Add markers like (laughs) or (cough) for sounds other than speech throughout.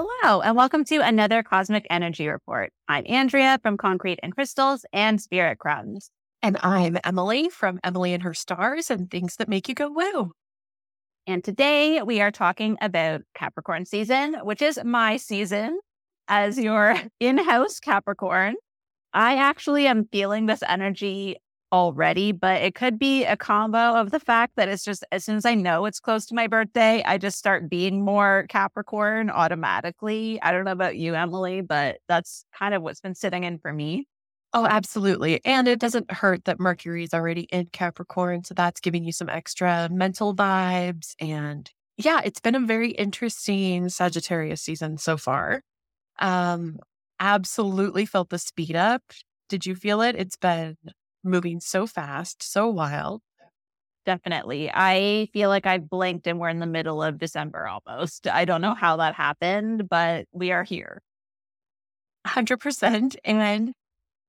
Hello, and welcome to another Cosmic Energy Report. I'm Andrea from Concrete and Crystals and Spirit Crumbs. And I'm Emily from Emily and Her Stars and Things That Make You Go Woo. And today we are talking about Capricorn season, which is my season as your (laughs) in house Capricorn. I actually am feeling this energy already, but it could be a combo of the fact that it's just as soon as I know it's close to my birthday, I just start being more Capricorn automatically. I don't know about you, Emily, but that's kind of what's been sitting in for me. Oh, absolutely. And it doesn't hurt that Mercury is already in Capricorn. So that's giving you some extra mental vibes. And yeah, it's been a very interesting Sagittarius season so far. Um, absolutely felt the speed up. Did you feel it? It's been moving so fast, so wild. Definitely. I feel like I've blinked and we're in the middle of December almost. I don't know how that happened, but we are here. 100%. And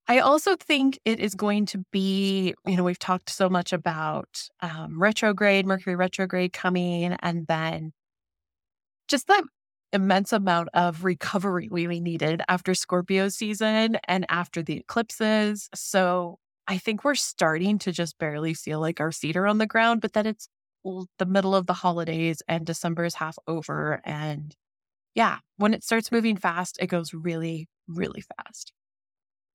I also think it is going to be, you know, we've talked so much about um, retrograde, Mercury retrograde coming, and then just that immense amount of recovery we needed after Scorpio season and after the eclipses. So I think we're starting to just barely feel like our feet are on the ground, but then it's the middle of the holidays and December is half over. And yeah, when it starts moving fast, it goes really, really fast.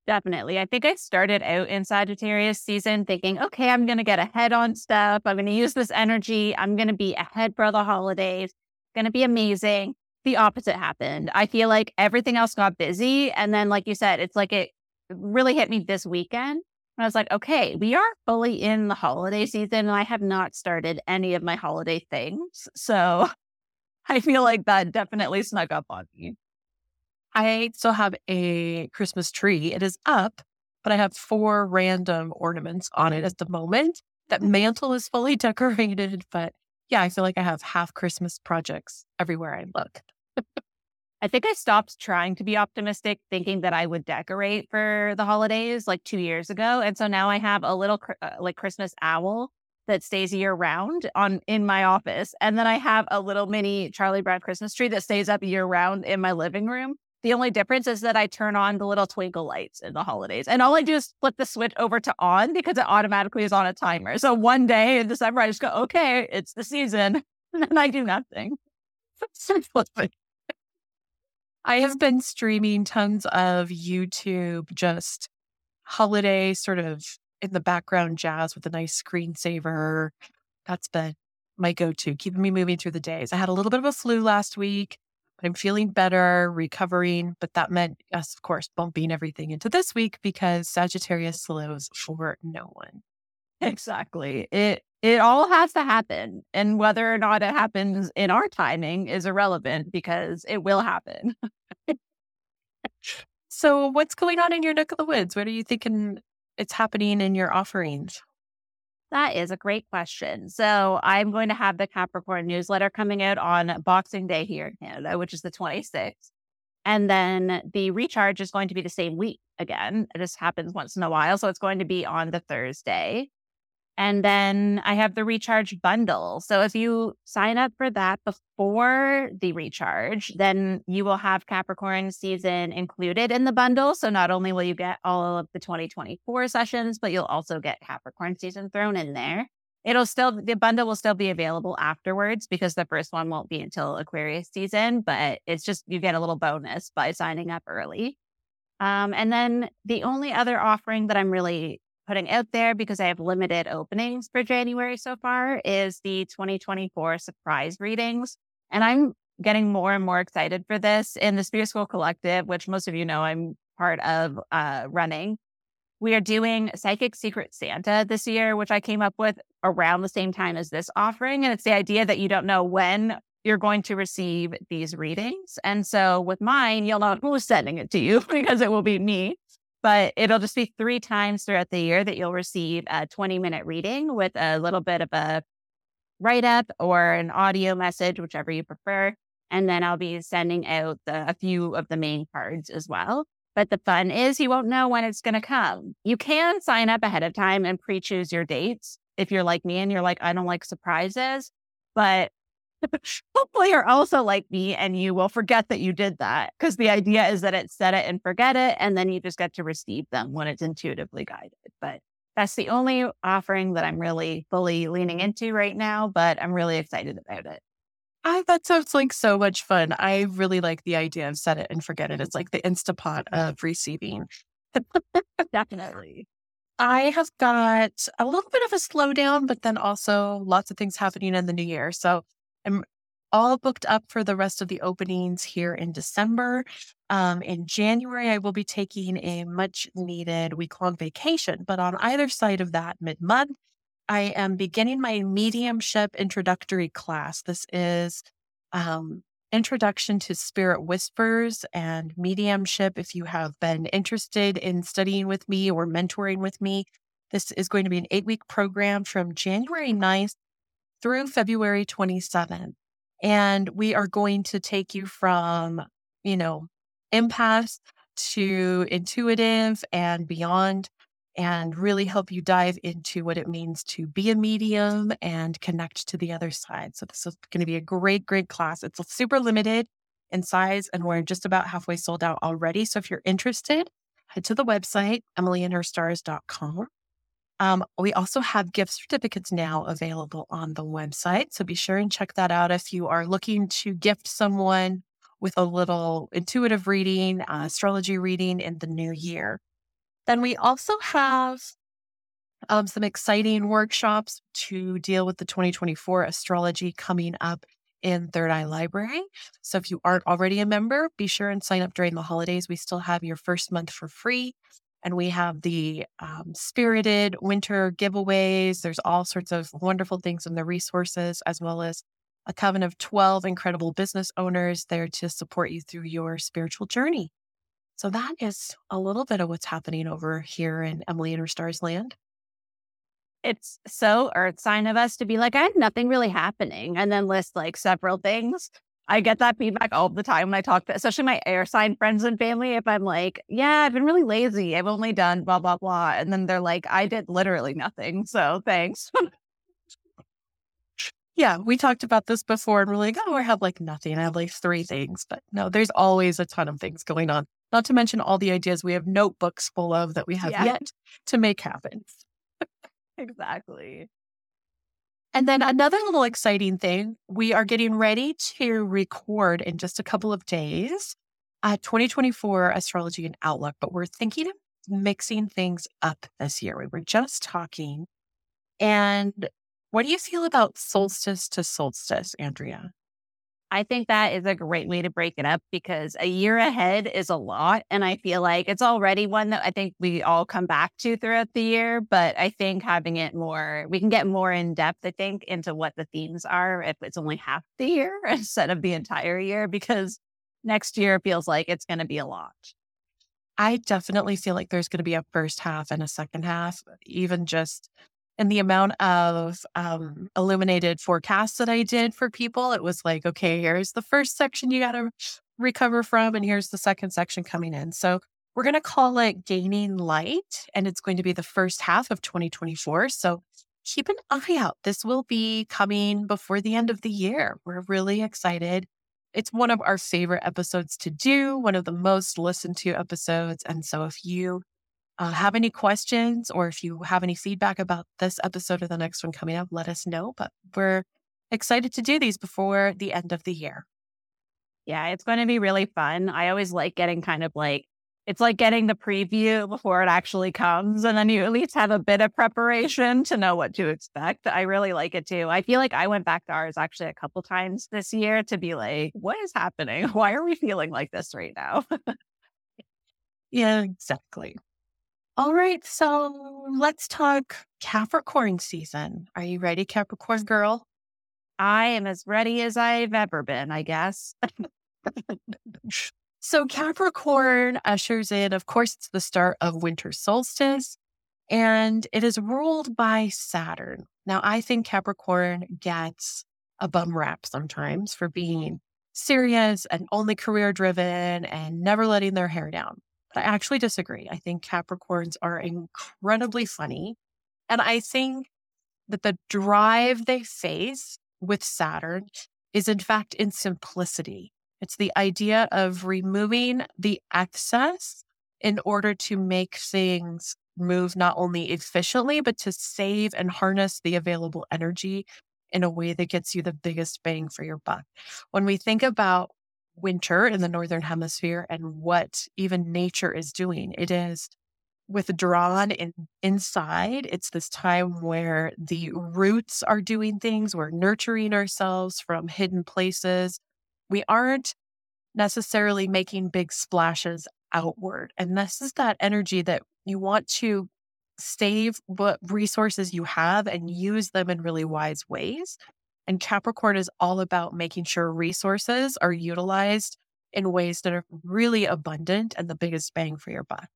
Definitely. I think I started out in Sagittarius season thinking, okay, I'm going to get ahead on stuff. I'm going to use this energy. I'm going to be ahead for the holidays. Going to be amazing. The opposite happened. I feel like everything else got busy. And then, like you said, it's like it really hit me this weekend and I was like, okay, we are fully in the holiday season and I have not started any of my holiday things. So (laughs) I feel like that definitely snuck up on me. I still have a Christmas tree. It is up, but I have four random ornaments on it at the moment. That mm-hmm. mantel is fully (laughs) decorated, but yeah, I feel like I have half Christmas projects everywhere I look. I think I stopped trying to be optimistic, thinking that I would decorate for the holidays like two years ago. And so now I have a little uh, like Christmas owl that stays year round on in my office. And then I have a little mini Charlie Brown Christmas tree that stays up year round in my living room. The only difference is that I turn on the little twinkle lights in the holidays. And all I do is flip the switch over to on because it automatically is on a timer. So one day in December, I just go, okay, it's the season. (laughs) And I do nothing. (laughs) I have been streaming tons of YouTube, just holiday sort of in the background jazz with a nice screensaver. That's been my go to, keeping me moving through the days. I had a little bit of a flu last week, but I'm feeling better, recovering. But that meant us, of course, bumping everything into this week because Sagittarius slows for no one. Exactly. It it all has to happen. And whether or not it happens in our timing is irrelevant because it will happen. (laughs) so, what's going on in your neck of the woods? What are you thinking it's happening in your offerings? That is a great question. So, I'm going to have the Capricorn newsletter coming out on Boxing Day here in Canada, which is the 26th. And then the recharge is going to be the same week again. It just happens once in a while. So, it's going to be on the Thursday. And then I have the recharge bundle. So if you sign up for that before the recharge, then you will have Capricorn season included in the bundle. So not only will you get all of the 2024 sessions, but you'll also get Capricorn season thrown in there. It'll still, the bundle will still be available afterwards because the first one won't be until Aquarius season, but it's just, you get a little bonus by signing up early. Um, and then the only other offering that I'm really putting out there because I have limited openings for January so far is the 2024 surprise readings. And I'm getting more and more excited for this in the Spirit School Collective, which most of you know I'm part of uh, running. We are doing Psychic Secret Santa this year, which I came up with around the same time as this offering. And it's the idea that you don't know when you're going to receive these readings. And so with mine, you'll know who's sending it to you (laughs) because it will be me. But it'll just be three times throughout the year that you'll receive a 20 minute reading with a little bit of a write up or an audio message, whichever you prefer. And then I'll be sending out the, a few of the main cards as well. But the fun is you won't know when it's going to come. You can sign up ahead of time and pre choose your dates if you're like me and you're like, I don't like surprises. But hopefully you're also like me and you will forget that you did that because the idea is that it's set it and forget it. And then you just get to receive them when it's intuitively guided. But that's the only offering that I'm really fully leaning into right now, but I'm really excited about it. I, that sounds like so much fun. I really like the idea of set it and forget it. It's like the Instapot of receiving. (laughs) (laughs) Definitely. I have got a little bit of a slowdown, but then also lots of things happening in the new year. So I'm all booked up for the rest of the openings here in December. Um, in January, I will be taking a much needed week long vacation. But on either side of that, mid month, I am beginning my mediumship introductory class. This is um, Introduction to Spirit Whispers and Mediumship. If you have been interested in studying with me or mentoring with me, this is going to be an eight week program from January 9th through February 27th. And we are going to take you from, you know, empath to intuitive and beyond and really help you dive into what it means to be a medium and connect to the other side. So, this is going to be a great, great class. It's super limited in size, and we're just about halfway sold out already. So, if you're interested, head to the website, emilyandherstars.com. Um, we also have gift certificates now available on the website. So be sure and check that out if you are looking to gift someone with a little intuitive reading, uh, astrology reading in the new year. Then we also have um, some exciting workshops to deal with the 2024 astrology coming up in Third Eye Library. So if you aren't already a member, be sure and sign up during the holidays. We still have your first month for free. And we have the um, spirited winter giveaways. There's all sorts of wonderful things in the resources, as well as a coven of 12 incredible business owners there to support you through your spiritual journey. So that is a little bit of what's happening over here in Emily and her Stars land. It's so earth sign of us to be like, I had nothing really happening and then list like several things. I get that feedback all the time when I talk to, especially my air sign friends and family. If I'm like, yeah, I've been really lazy. I've only done blah, blah, blah. And then they're like, I did literally nothing. So thanks. (laughs) yeah, we talked about this before and we're like, oh, I have like nothing. I have like three things. But no, there's always a ton of things going on. Not to mention all the ideas we have notebooks full of that we have yeah. yet to make happen. exactly. And then another little exciting thing, we are getting ready to record in just a couple of days uh, 2024 astrology and outlook, but we're thinking of mixing things up this year. We were just talking. And what do you feel about solstice to solstice, Andrea? I think that is a great way to break it up because a year ahead is a lot. And I feel like it's already one that I think we all come back to throughout the year. But I think having it more, we can get more in depth, I think, into what the themes are if it's only half the year (laughs) instead of the entire year, because next year feels like it's going to be a lot. I definitely feel like there's going to be a first half and a second half, even just and the amount of um, illuminated forecasts that I did for people, it was like, okay, here's the first section you got to recover from, and here's the second section coming in. So we're going to call it Gaining Light, and it's going to be the first half of 2024. So keep an eye out. This will be coming before the end of the year. We're really excited. It's one of our favorite episodes to do, one of the most listened to episodes. And so if you uh, have any questions or if you have any feedback about this episode or the next one coming up, let us know. But we're excited to do these before the end of the year. Yeah, it's going to be really fun. I always like getting kind of like, it's like getting the preview before it actually comes. And then you at least have a bit of preparation to know what to expect. I really like it too. I feel like I went back to ours actually a couple times this year to be like, what is happening? (laughs) Why are we feeling like this right now? (laughs) yeah, exactly. All right, so let's talk Capricorn season. Are you ready, Capricorn girl? I am as ready as I've ever been, I guess. (laughs) so Capricorn ushers in, of course, it's the start of winter solstice and it is ruled by Saturn. Now, I think Capricorn gets a bum rap sometimes for being serious and only career driven and never letting their hair down. But I actually disagree. I think Capricorns are incredibly funny. And I think that the drive they face with Saturn is, in fact, in simplicity. It's the idea of removing the excess in order to make things move not only efficiently, but to save and harness the available energy in a way that gets you the biggest bang for your buck. When we think about winter in the Northern Hemisphere and what even nature is doing, it is withdrawn in, inside. It's this time where the roots are doing things, we're nurturing ourselves from hidden places. We aren't necessarily making big splashes outward. And this is that energy that you want to save what resources you have and use them in really wise ways. And Capricorn is all about making sure resources are utilized in ways that are really abundant and the biggest bang for your buck.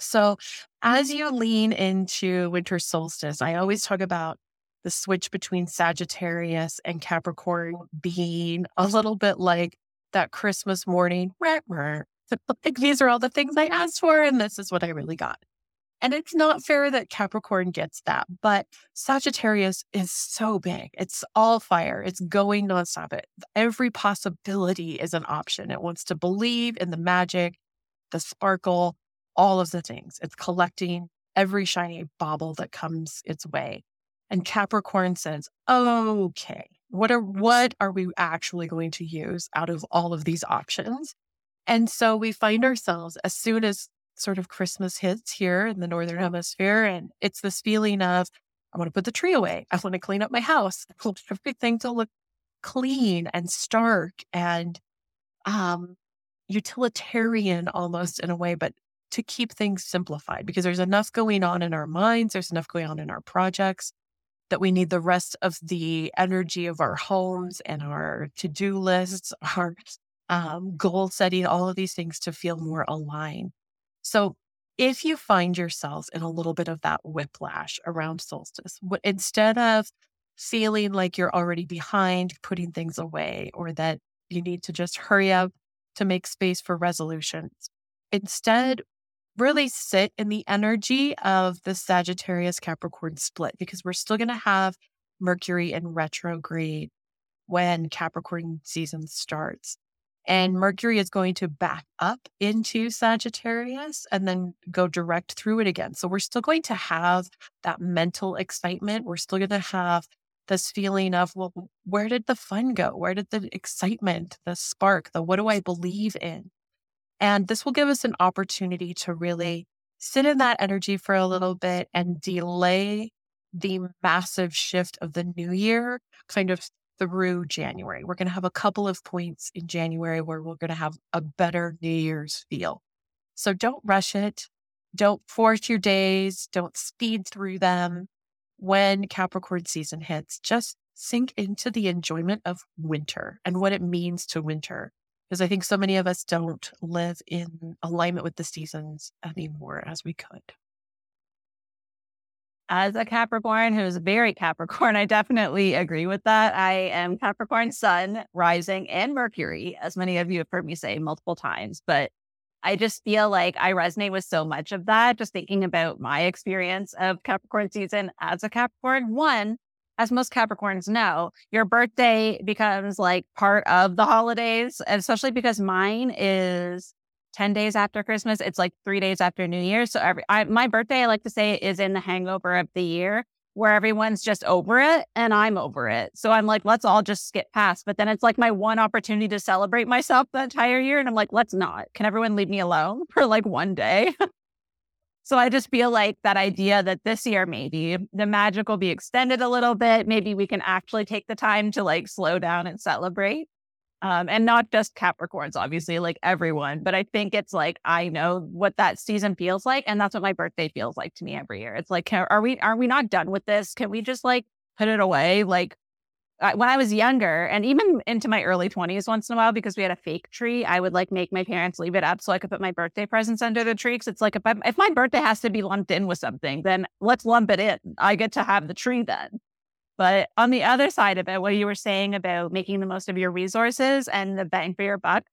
So, as you lean into winter solstice, I always talk about the switch between Sagittarius and Capricorn being a little bit like that Christmas morning. (laughs) Like, these are all the things I asked for, and this is what I really got. And it's not fair that Capricorn gets that, but Sagittarius is so big. It's all fire. It's going nonstop. It, every possibility is an option. It wants to believe in the magic, the sparkle, all of the things. It's collecting every shiny bauble that comes its way. And Capricorn says, okay, what are what are we actually going to use out of all of these options? And so we find ourselves as soon as sort of Christmas hits here in the Northern Hemisphere. And it's this feeling of, I want to put the tree away. I want to clean up my house. (laughs) I want everything to look clean and stark and um, utilitarian almost in a way, but to keep things simplified because there's enough going on in our minds, there's enough going on in our projects that we need the rest of the energy of our homes and our to do lists, (laughs) our um, goal setting, all of these things to feel more aligned. So if you find yourself in a little bit of that whiplash around solstice, instead of feeling like you're already behind putting things away or that you need to just hurry up to make space for resolutions, instead, really sit in the energy of the Sagittarius Capricorn split because we're still going to have Mercury in retrograde when Capricorn season starts. And Mercury is going to back up into Sagittarius and then go direct through it again. So we're still going to have that mental excitement. We're still going to have this feeling of, well, where did the fun go? Where did the excitement, the spark, the what do I believe in? And this will give us an opportunity to really sit in that energy for a little bit and delay the massive shift of the new year kind of through January. We're going to have a couple of points in January where we're going to have a better New Year's feel. So don't rush it. Don't force your days. Don't speed through them. When Capricorn season hits, just sink into the enjoyment of winter and what it means to winter. Because I think so many of us don't live in alignment with the seasons anymore as we could as a Capricorn who's very Capricorn, I definitely agree with that. I am Capricorn Sun, rising, and Mercury, as many of you have heard me say multiple times. But I just feel like I resonate with so much of that, just thinking about my experience of Capricorn season as a Capricorn. One, as most Capricorns know, your birthday becomes like part of the holidays, especially because mine is 10 days after Christmas. It's like three days after New Year. So every I, my birthday, I like to say, is in the hangover of the year where everyone's just over it and I'm over it. So I'm like, let's all just skip past. But then it's like my one opportunity to celebrate myself the entire year. And I'm like, let's not. Can everyone leave me alone (laughs) for like one day? (laughs) so I just feel like that idea that this year maybe the magic will be extended a little bit. Maybe we can actually take the time to like slow down and celebrate um, and not just Capricorns, obviously, like everyone. But I think it's like I know what that season feels like, and that's what my birthday feels like to me every year. It's like, can, are we are we not done with this? Can we just like put it away? Like, when I was younger and even into my early 20s once in a while because we had a fake tree, I would like make my parents leave it up so I could put my birthday presents under the tree. Cause it's like if, I, if my birthday has to be lumped in with something, then let's lump it in. I get to have the tree then. But on the other side of it, what you were saying about making the most of your resources and the bang for your buck,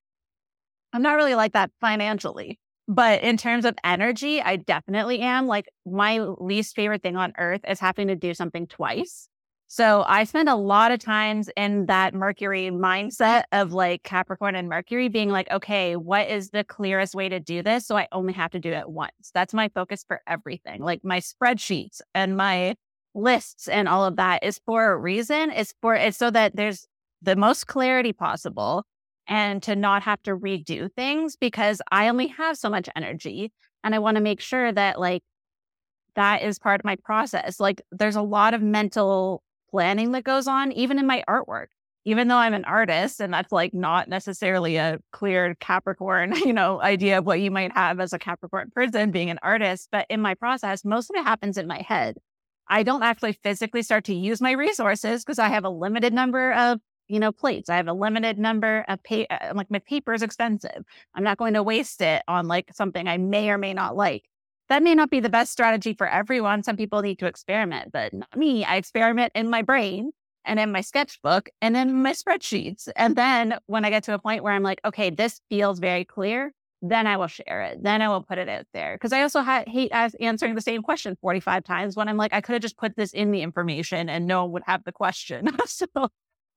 I'm not really like that financially. But in terms of energy, I definitely am. Like my least favorite thing on earth is having to do something twice. So I spend a lot of times in that Mercury mindset of like Capricorn and Mercury being like, okay, what is the clearest way to do this? So I only have to do it once. That's my focus for everything. Like my spreadsheets and my lists and all of that is for a reason. It's for it's so that there's the most clarity possible and to not have to redo things because I only have so much energy and I want to make sure that like that is part of my process. Like there's a lot of mental planning that goes on, even in my artwork. Even though I'm an artist and that's like not necessarily a clear Capricorn, (laughs) you know, idea of what you might have as a Capricorn person being an artist, but in my process, most of it happens in my head. I don't actually physically start to use my resources because I have a limited number of, you know, plates. I have a limited number of pay, uh, like my paper is expensive. I'm not going to waste it on like something I may or may not like that may not be the best strategy for everyone. Some people need to experiment, but not me. I experiment in my brain and in my sketchbook and in my spreadsheets. And then when I get to a point where I'm like, okay, this feels very clear, then I will share it. Then I will put it out there. Cause I also ha- hate answering the same question 45 times when I'm like, I could have just put this in the information and no one would have the question. (laughs) so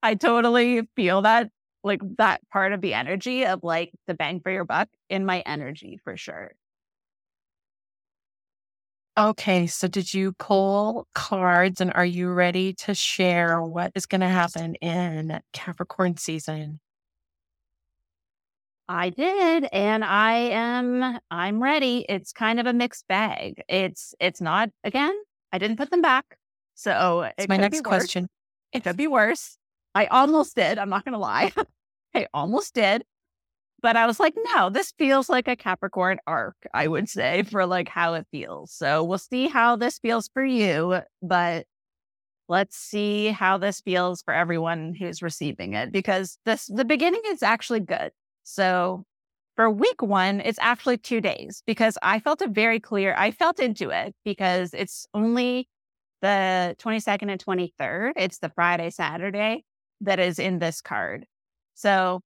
I totally feel that like that part of the energy of like the bang for your buck in my energy for sure. Okay, so did you pull cards and are you ready to share what is going to happen in Capricorn season? I did and I am I'm ready. It's kind of a mixed bag. It's it's not again, I didn't put them back. So it's my next question. It could be worse. I almost did. I'm not going to lie. (laughs) I almost did. But I was like, no, this feels like a Capricorn arc, I would say, for like how it feels. So we'll see how this feels for you, but let's see how this feels for everyone who's receiving it because this the beginning is actually good. So for week one, it's actually two days because I felt it very clear. I felt into it because it's only the 22nd and 23rd. It's the Friday, Saturday that is in this card. So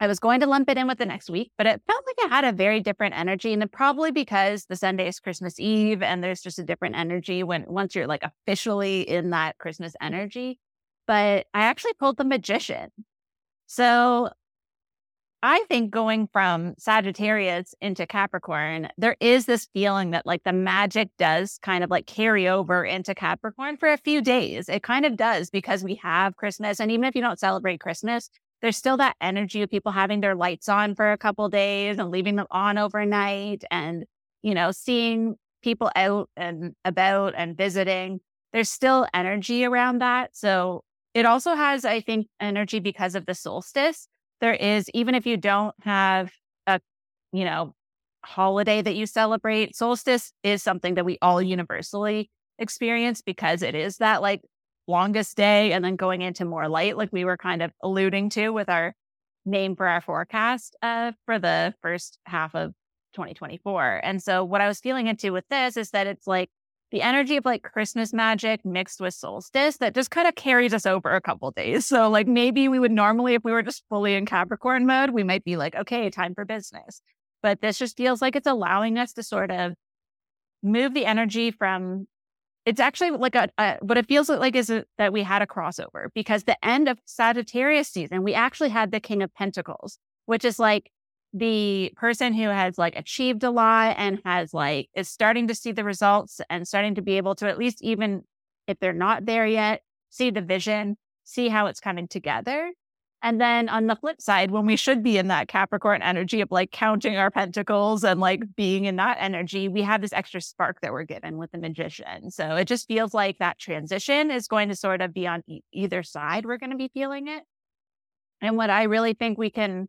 I was going to lump it in with the next week, but it felt like it had a very different energy. And probably because the Sunday is Christmas Eve and there's just a different energy when once you're like officially in that Christmas energy. But I actually pulled the magician. So I think going from Sagittarius into Capricorn, there is this feeling that like the magic does kind of like carry over into Capricorn for a few days. It kind of does because we have Christmas. And even if you don't celebrate Christmas, there's still that energy of people having their lights on for a couple days and leaving them on overnight and, you know, seeing people out and about and visiting. There's still energy around that. So it also has, I think, energy because of the solstice. There is, even if you don't have a, you know, holiday that you celebrate, solstice is something that we all universally experience because it is that like longest day and then going into more light, like we were kind of alluding to with our name for our forecast uh, for the first half of 2024. And so what I was feeling into with this is that it's like the energy of like Christmas magic mixed with solstice that just kind of carries us over a couple days. So like maybe we would normally, if we were just fully in Capricorn mode, we might be like, okay, time for business. But this just feels like it's allowing us to sort of move the energy from it's actually like a, a what it feels like is a, that we had a crossover because the end of Sagittarius season, we actually had the King of Pentacles, which is like the person who has like achieved a lot and has like is starting to see the results and starting to be able to at least even if they're not there yet, see the vision, see how it's coming together. And then on the flip side, when we should be in that Capricorn energy of like counting our pentacles and like being in that energy, we have this extra spark that we're given with the magician. So it just feels like that transition is going to sort of be on e- either side. We're going to be feeling it. And what I really think we can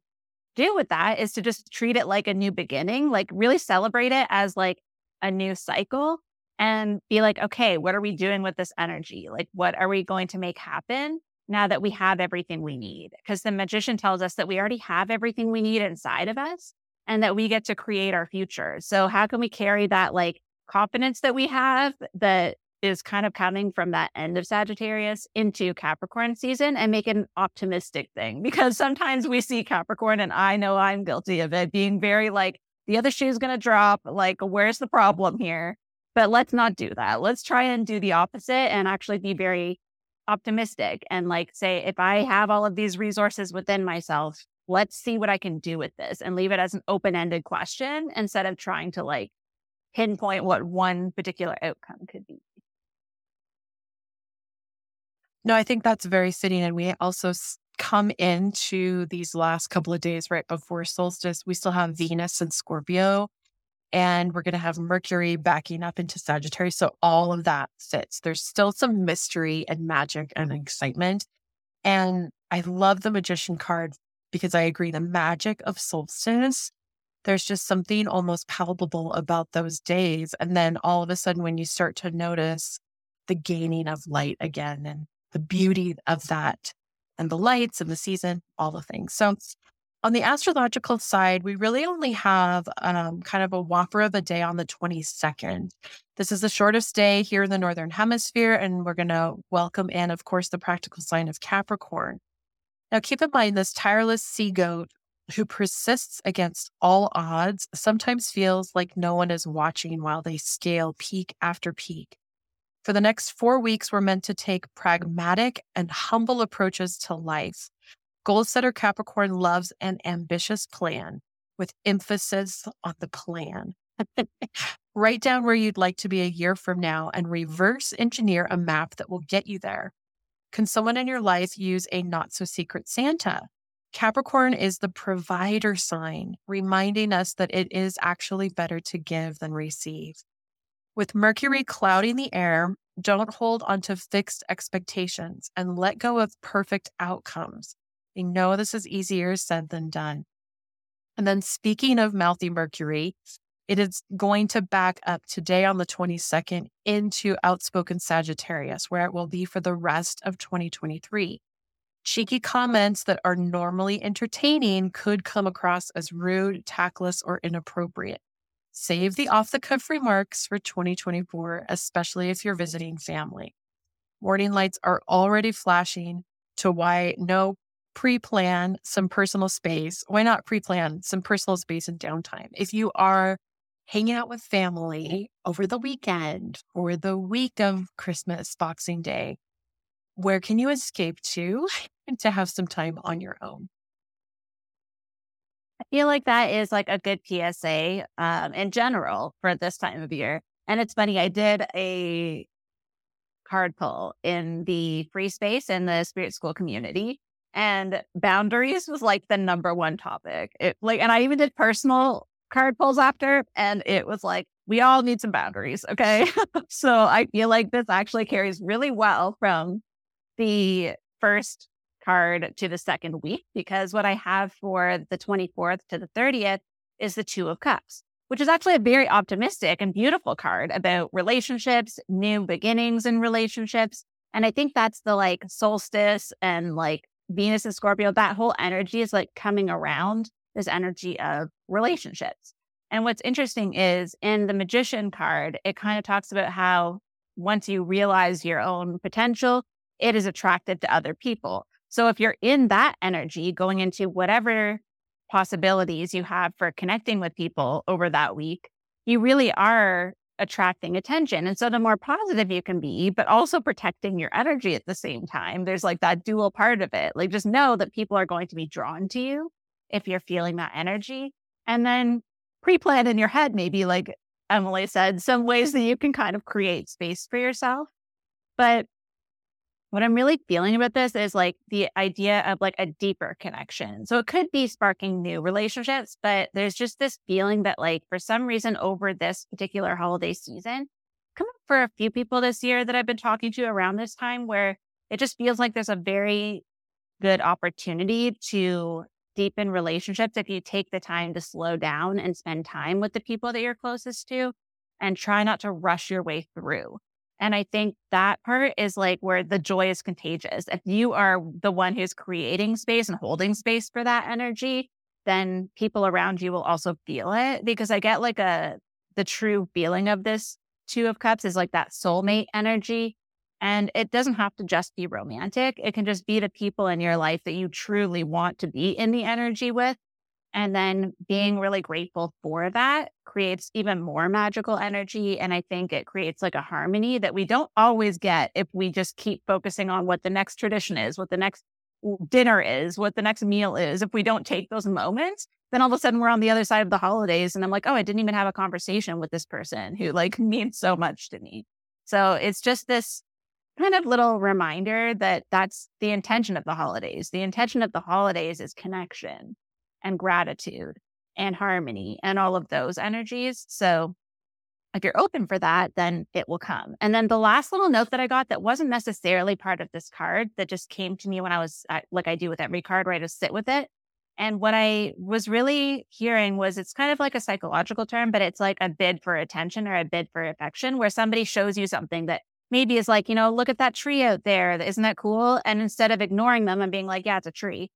do with that is to just treat it like a new beginning, like really celebrate it as like a new cycle and be like, okay, what are we doing with this energy? Like, what are we going to make happen now that we have everything we need? Because the magician tells us that we already have everything we need inside of us and that we get to create our future. So, how can we carry that like confidence that we have that is kind of coming from that end of Sagittarius into Capricorn season and make it an optimistic thing? Because sometimes we see Capricorn, and I know I'm guilty of it, being very like, the other shoe is going to drop. Like, where's the problem here? But let's not do that. Let's try and do the opposite and actually be very optimistic and like say, if I have all of these resources within myself, let's see what I can do with this and leave it as an open ended question instead of trying to like pinpoint what one particular outcome could be. No, I think that's very fitting. And we also come into these last couple of days right before solstice. We still have Venus and Scorpio and we're going to have Mercury backing up into Sagittarius. So all of that fits. There's still some mystery and magic and excitement. And I love the magician card because I agree the magic of solstice, there's just something almost palpable about those days. And then all of a sudden, when you start to notice the gaining of light again and the beauty of that and the lights and the season, all the things. So on the astrological side, we really only have um, kind of a whopper of a day on the 22nd. This is the shortest day here in the Northern Hemisphere, and we're going to welcome in, of course, the practical sign of Capricorn. Now, keep in mind, this tireless sea goat who persists against all odds sometimes feels like no one is watching while they scale peak after peak. For the next four weeks, we're meant to take pragmatic and humble approaches to life Goal setter Capricorn loves an ambitious plan with emphasis on the plan. (laughs) Write down where you'd like to be a year from now and reverse engineer a map that will get you there. Can someone in your life use a not so secret Santa? Capricorn is the provider sign, reminding us that it is actually better to give than receive. With Mercury clouding the air, don't hold onto fixed expectations and let go of perfect outcomes. I know this is easier said than done. And then speaking of mouthy Mercury, it is going to back up today on the 22nd into outspoken Sagittarius, where it will be for the rest of 2023. Cheeky comments that are normally entertaining could come across as rude, tactless, or inappropriate. Save the off the cuff remarks for 2024, especially if you're visiting family. Warning lights are already flashing to why no pre plan some personal space. Why not pre plan some personal space and downtime? If you are hanging out with family over the weekend or the week of Christmas, Boxing Day, where can you escape to (laughs) to have some time on your own? I feel like that is like a good PSA um, in general for this time of year. And it's funny, I did a card pull in the free space in the spirit school community and boundaries was like the number one topic. It like, and I even did personal card pulls after, and it was like, we all need some boundaries. Okay. (laughs) so I feel like this actually carries really well from the first card to the second week because what I have for the 24th to the 30th is the Two of Cups, which is actually a very optimistic and beautiful card about relationships, new beginnings in relationships. And I think that's the like solstice and like Venus and Scorpio, that whole energy is like coming around this energy of relationships. And what's interesting is in the magician card, it kind of talks about how once you realize your own potential, it is attracted to other people. So if you're in that energy going into whatever possibilities you have for connecting with people over that week, you really are attracting attention. And so the more positive you can be, but also protecting your energy at the same time, there's like that dual part of it. Like just know that people are going to be drawn to you if you're feeling that energy. And then pre plan in your head, maybe like Emily said, some ways that you can kind of create space for yourself. But what I'm really feeling about this is like the idea of like a deeper connection. So it could be sparking new relationships, but there's just this feeling that like for some reason over this particular holiday season, come up for a few people this year that I've been talking to around this time where it just feels like there's a very good opportunity to deepen relationships if you take the time to slow down and spend time with the people that you're closest to and try not to rush your way through. And I think that part is like where the joy is contagious. If you are the one who's creating space and holding space for that energy, then people around you will also feel it because I get like a the true feeling of this two of cups is like that soulmate energy and it doesn't have to just be romantic. It can just be the people in your life that you truly want to be in the energy with. And then being really grateful for that creates even more magical energy. And I think it creates like a harmony that we don't always get if we just keep focusing on what the next tradition is, what the next dinner is, what the next meal is. If we don't take those moments, then all of a sudden we're on the other side of the holidays. And I'm like, oh, I didn't even have a conversation with this person who like (laughs) means so much to me. So it's just this kind of little reminder that that's the intention of the holidays. The intention of the holidays is connection and gratitude and harmony and all of those energies. So if you're open for that, then it will come. And then the last little note that I got that wasn't necessarily part of this card that just came to me when I was like I do with every card where I just sit with it. And what I was really hearing was it's kind of like a psychological term, but it's like a bid for attention or a bid for affection, where somebody shows you something that maybe is like, you know, look at that tree out there. Isn't that cool? And instead of ignoring them and being like, yeah, it's a tree,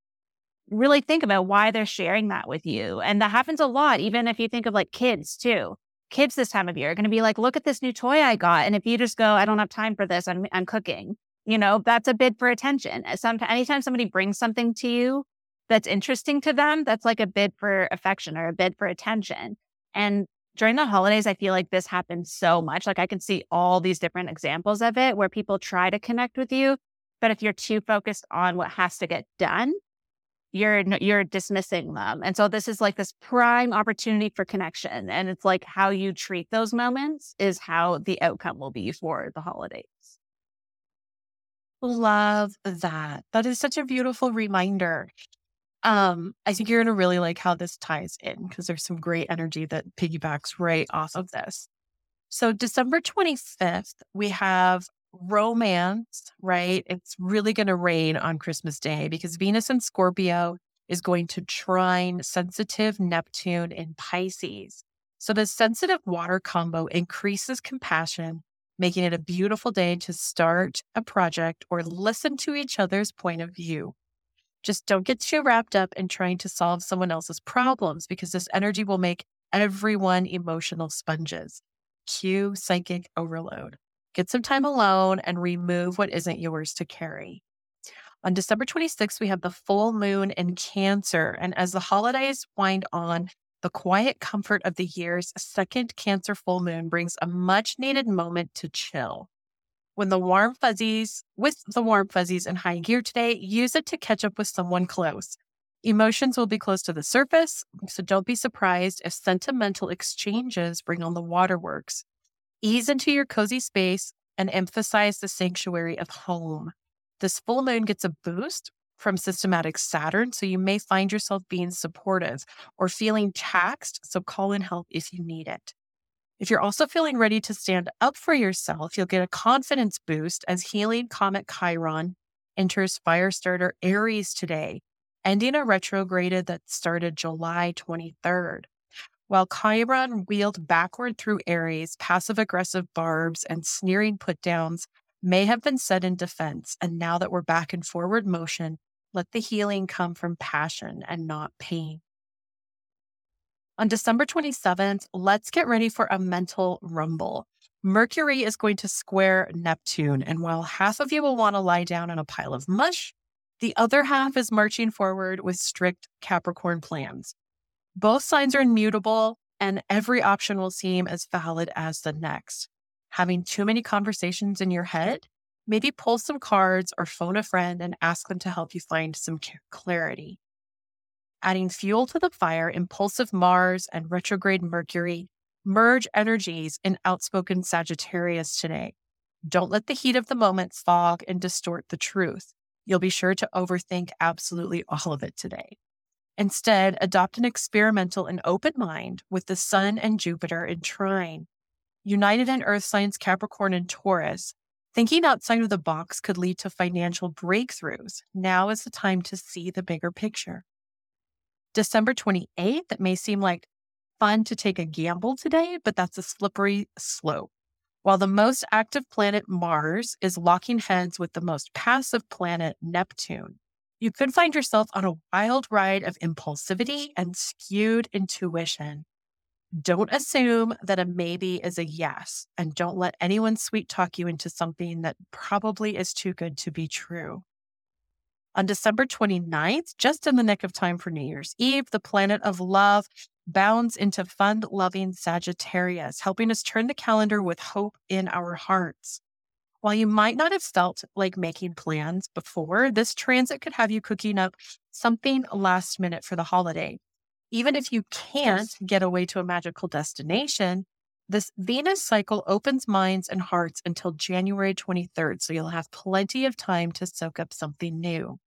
really think about why they're sharing that with you. And that happens a lot, even if you think of like kids too. Kids this time of year are going to be like, look at this new toy I got. And if you just go, I don't have time for this, I'm, I'm cooking, you know, that's a bid for attention. Eh, Sometimes, anytime somebody brings something to you that's interesting to them, that's like a bid for affection or a bid for attention. And during the holidays, I feel like this happens so much. Like I can see all these different examples of it where people try to connect with you. But if you're too focused on what has to get done, you're you're dismissing them. And so this is like this prime opportunity for connection. And it's like how you treat those moments is how the outcome will be for the holidays. Love that. That is such a beautiful reminder. Um, I think you're gonna really like how this ties in because there's some great energy that piggybacks right off of this. So December 25th, we have romance, right? It's really going to rain on Christmas Day because Venus and Scorpio is going to trine sensitive Neptune in Pisces. So the sensitive water combo increases compassion, making it a beautiful day to start a project or listen to each other's point of view. Just don't get too wrapped up in trying to solve someone else's problems because this energy will make everyone emotional sponges. Cue psychic overload. Get some time alone and remove what isn't yours to carry. On December 26th, we have the full moon in Cancer. And as the holidays wind on, the quiet comfort of the year's second Cancer full moon brings a much needed moment to chill. When the warm fuzzies, with the warm fuzzies in high gear today, use it to catch up with someone close. Emotions will be close to the surface, so don't be surprised if sentimental exchanges bring on the waterworks. Ease into your cozy space and emphasize the sanctuary of home. This full moon gets a boost from systematic Saturn, so you may find yourself being supportive or feeling taxed, so call in help if you need it. If you're also feeling ready to stand up for yourself, you'll get a confidence boost as healing comet Chiron enters Firestarter Aries today, ending a retrograde that started July 23rd. While Chiron wheeled backward through Aries, passive aggressive barbs and sneering put downs may have been said in defense. And now that we're back in forward motion, let the healing come from passion and not pain. On December 27th, let's get ready for a mental rumble. Mercury is going to square Neptune. And while half of you will want to lie down in a pile of mush, the other half is marching forward with strict Capricorn plans. Both signs are immutable, and every option will seem as valid as the next. Having too many conversations in your head, maybe pull some cards or phone a friend and ask them to help you find some clarity. Adding fuel to the fire, impulsive Mars and retrograde Mercury merge energies in outspoken Sagittarius today. Don't let the heat of the moment fog and distort the truth. You'll be sure to overthink absolutely all of it today. Instead, adopt an experimental and open mind with the Sun and Jupiter in trine. United in Earth signs Capricorn and Taurus, thinking outside of the box could lead to financial breakthroughs. Now is the time to see the bigger picture. December 28th, it may seem like fun to take a gamble today, but that's a slippery slope. While the most active planet, Mars, is locking heads with the most passive planet, Neptune, you could find yourself on a wild ride of impulsivity and skewed intuition. Don't assume that a maybe is a yes, and don't let anyone sweet talk you into something that probably is too good to be true. On December 29th, just in the nick of time for New Year's Eve, the planet of love bounds into fun loving Sagittarius, helping us turn the calendar with hope in our hearts. While you might not have felt like making plans before, this transit could have you cooking up something last minute for the holiday. Even if you can't get away to a magical destination, this Venus cycle opens minds and hearts until January 23rd, so you'll have plenty of time to soak up something new.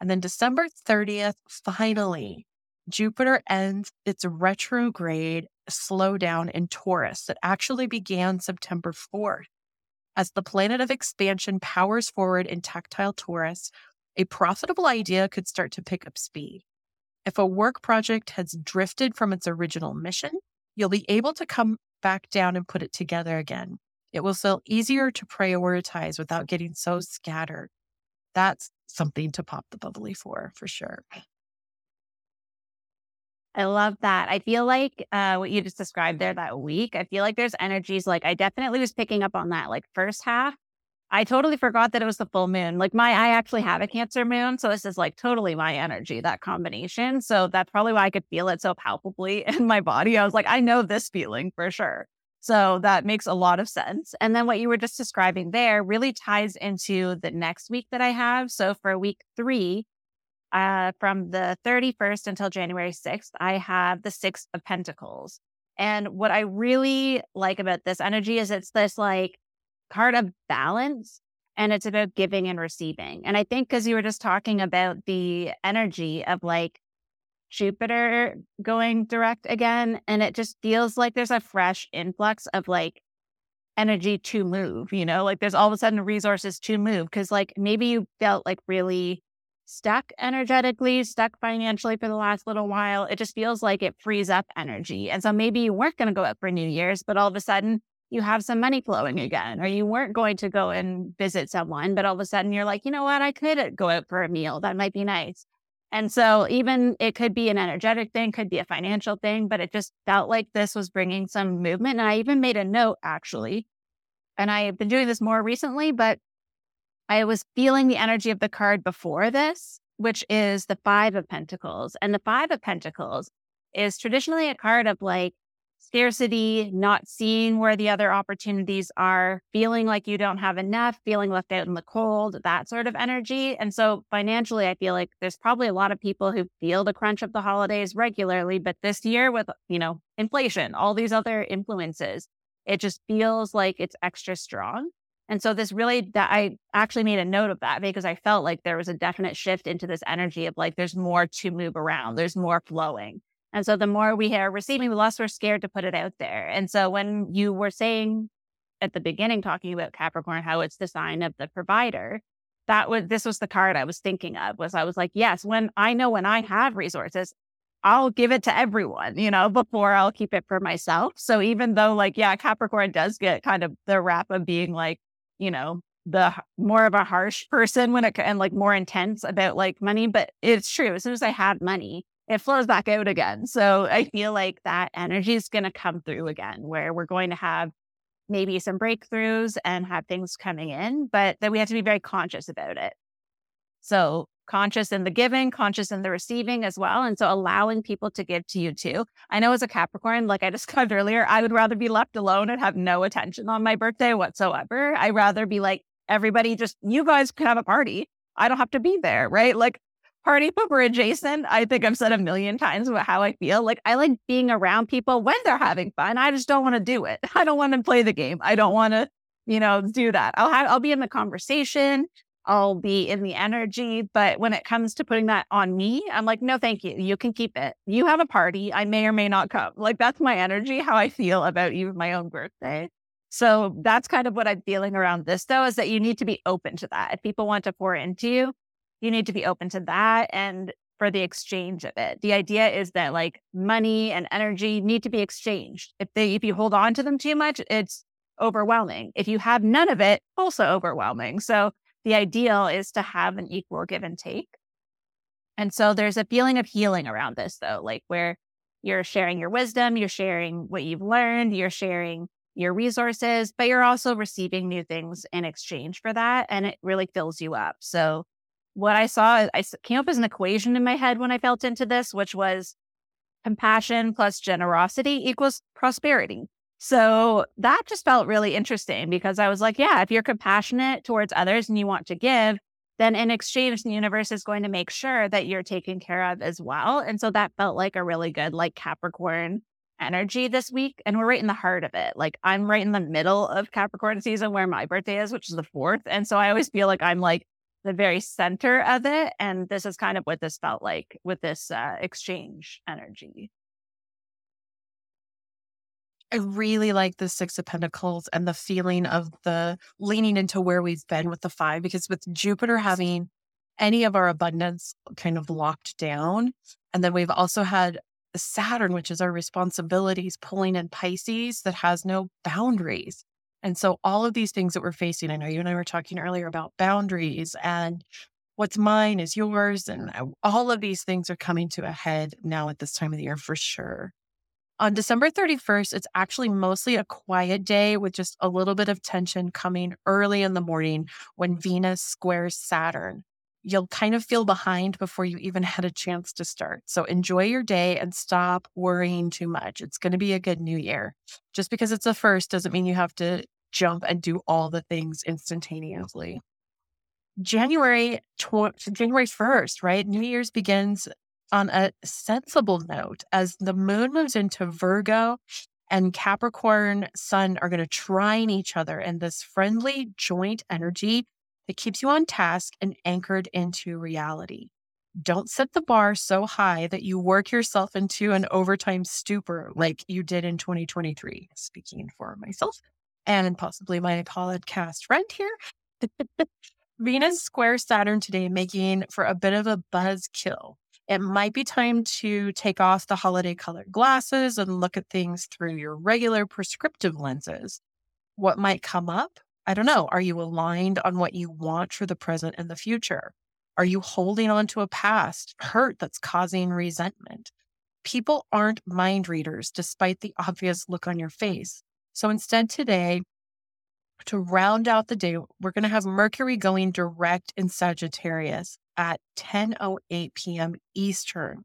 And then December 30th, finally, Jupiter ends its retrograde slowdown in Taurus that actually began September 4th. As the planet of expansion powers forward in tactile Taurus, a profitable idea could start to pick up speed. If a work project has drifted from its original mission, you'll be able to come back down and put it together again. It will feel easier to prioritize without getting so scattered. That's something to pop the bubbly for, for sure. I love that. I feel like uh, what you just described there that week, I feel like there's energies like I definitely was picking up on that like first half. I totally forgot that it was the full moon. Like my, I actually have a Cancer moon. So this is like totally my energy, that combination. So that's probably why I could feel it so palpably (laughs) in my body. I was like, I know this feeling for sure. So that makes a lot of sense. And then what you were just describing there really ties into the next week that I have. So for week three, uh, from the 31st until January 6th, I have the Six of Pentacles. And what I really like about this energy is it's this like card of balance and it's about giving and receiving. And I think because you were just talking about the energy of like Jupiter going direct again, and it just feels like there's a fresh influx of like energy to move, you know, like there's all of a sudden resources to move. Cause like maybe you felt like really stuck energetically, stuck financially for the last little while. It just feels like it frees up energy. And so maybe you weren't going to go out for New Year's, but all of a sudden you have some money flowing again, or you weren't going to go and visit someone, but all of a sudden you're like, you know what? I could go out for a meal. That might be nice. And so even it could be an energetic thing, could be a financial thing, but it just felt like this was bringing some movement. And I even made a note actually, and I have been doing this more recently, but I was feeling the energy of the card before this, which is the Five of Pentacles. And the Five of Pentacles is traditionally a card of like scarcity, not seeing where the other opportunities are, feeling like you don't have enough, feeling left out in the cold, that sort of energy. And so financially, I feel like there's probably a lot of people who feel the crunch of the holidays regularly, but this year with, you know, inflation, all these other influences, it just feels like it's extra strong. And so this really that I actually made a note of that because I felt like there was a definite shift into this energy of like there's more to move around, there's more flowing. And so the more we are receiving, the less we're scared to put it out there. And so when you were saying at the beginning talking about Capricorn how it's the sign of the provider, that was this was the card I was thinking of was I was like, yes, when I know when I have resources, I'll give it to everyone, you know, before I'll keep it for myself. So even though like, yeah, Capricorn does get kind of the rap of being like, you know, the more of a harsh person when it and like more intense about like money, but it's true. As soon as I have money, it flows back out again. So I feel like that energy is going to come through again, where we're going to have maybe some breakthroughs and have things coming in, but that we have to be very conscious about it. So conscious in the giving, conscious in the receiving as well. And so allowing people to give to you too. I know as a Capricorn, like I (laughs) described earlier, I would rather be left alone and have no attention on my birthday whatsoever. I rather be like, everybody just, you guys can have a party. I don't have to be there, right? Like party (laughs) pooper adjacent. I think I've said a million times about how I feel. Like I like being around people when they're having fun. I just don't want to do it. (laughs) I don't want to play the game. I don't want to, you know, do that. I'll have I'll be in the conversation. I'll be in the energy. But when it comes to putting that on me, I'm like, no, thank you. You can keep it. You have a party. I may or may not come. Like, that's my energy, how I feel about even my own birthday. So that's kind of what I'm feeling around this, though, is that you need to be open to that. If people want to pour into you, you need to be open to that. And for the exchange of it. The idea is that like money and energy need to be exchanged. If they if you hold on to them too much, it's overwhelming. If you have none of it, also overwhelming. So the ideal is to have an equal give and take. And so there's a feeling of healing around this though, like where you're sharing your wisdom, you're sharing what you've learned, you're sharing your resources, but you're also receiving new things in exchange for that. And it really fills you up. So, what I saw, I came up as an equation in my head when I felt into this, which was compassion plus generosity equals prosperity. So that just felt really interesting because I was like, yeah, if you're compassionate towards others and you want to give, then in exchange, the universe is going to make sure that you're taken care of as well. And so that felt like a really good, like Capricorn energy this week and we're right in the heart of it. Like I'm right in the middle of Capricorn season where my birthday is, which is the fourth. And so I always feel like I'm like the very center of it. And this is kind of what this felt like with this uh, exchange energy. I really like the Six of Pentacles and the feeling of the leaning into where we've been with the five, because with Jupiter having any of our abundance kind of locked down, and then we've also had Saturn, which is our responsibilities, pulling in Pisces that has no boundaries. And so, all of these things that we're facing, I know you and I were talking earlier about boundaries and what's mine is yours. And uh, all of these things are coming to a head now at this time of the year for sure. On December 31st, it's actually mostly a quiet day with just a little bit of tension coming early in the morning when Venus squares Saturn you'll kind of feel behind before you even (laughs) had a chance to start. So enjoy your day and stop worrying too much. It's going to be a good new year. Just because it's a first doesn't mean you have to jump and do all the things instantaneously. January tw- January 1st, right? New Year's begins on a sensible note as the moon moves into Virgo and Capricorn Sun are going to trine each other in this friendly joint energy that keeps you on task and anchored into reality. Don't set the bar so high that you work yourself into an overtime stupor like you did in 2023. Speaking for myself and possibly my podcast friend here. (laughs) Venus square Saturn today, making for a bit of a buzz kill. It might be time to take off the holiday colored glasses and look at things through your regular prescriptive lenses. What might come up I don't know. Are you aligned on what you want for the present and the future? Are you holding on to a past hurt that's causing resentment? People aren't mind readers despite the obvious look on your face. So instead, today, to round out the day, we're going to have Mercury going direct in Sagittarius at 10:08 p.m. Eastern.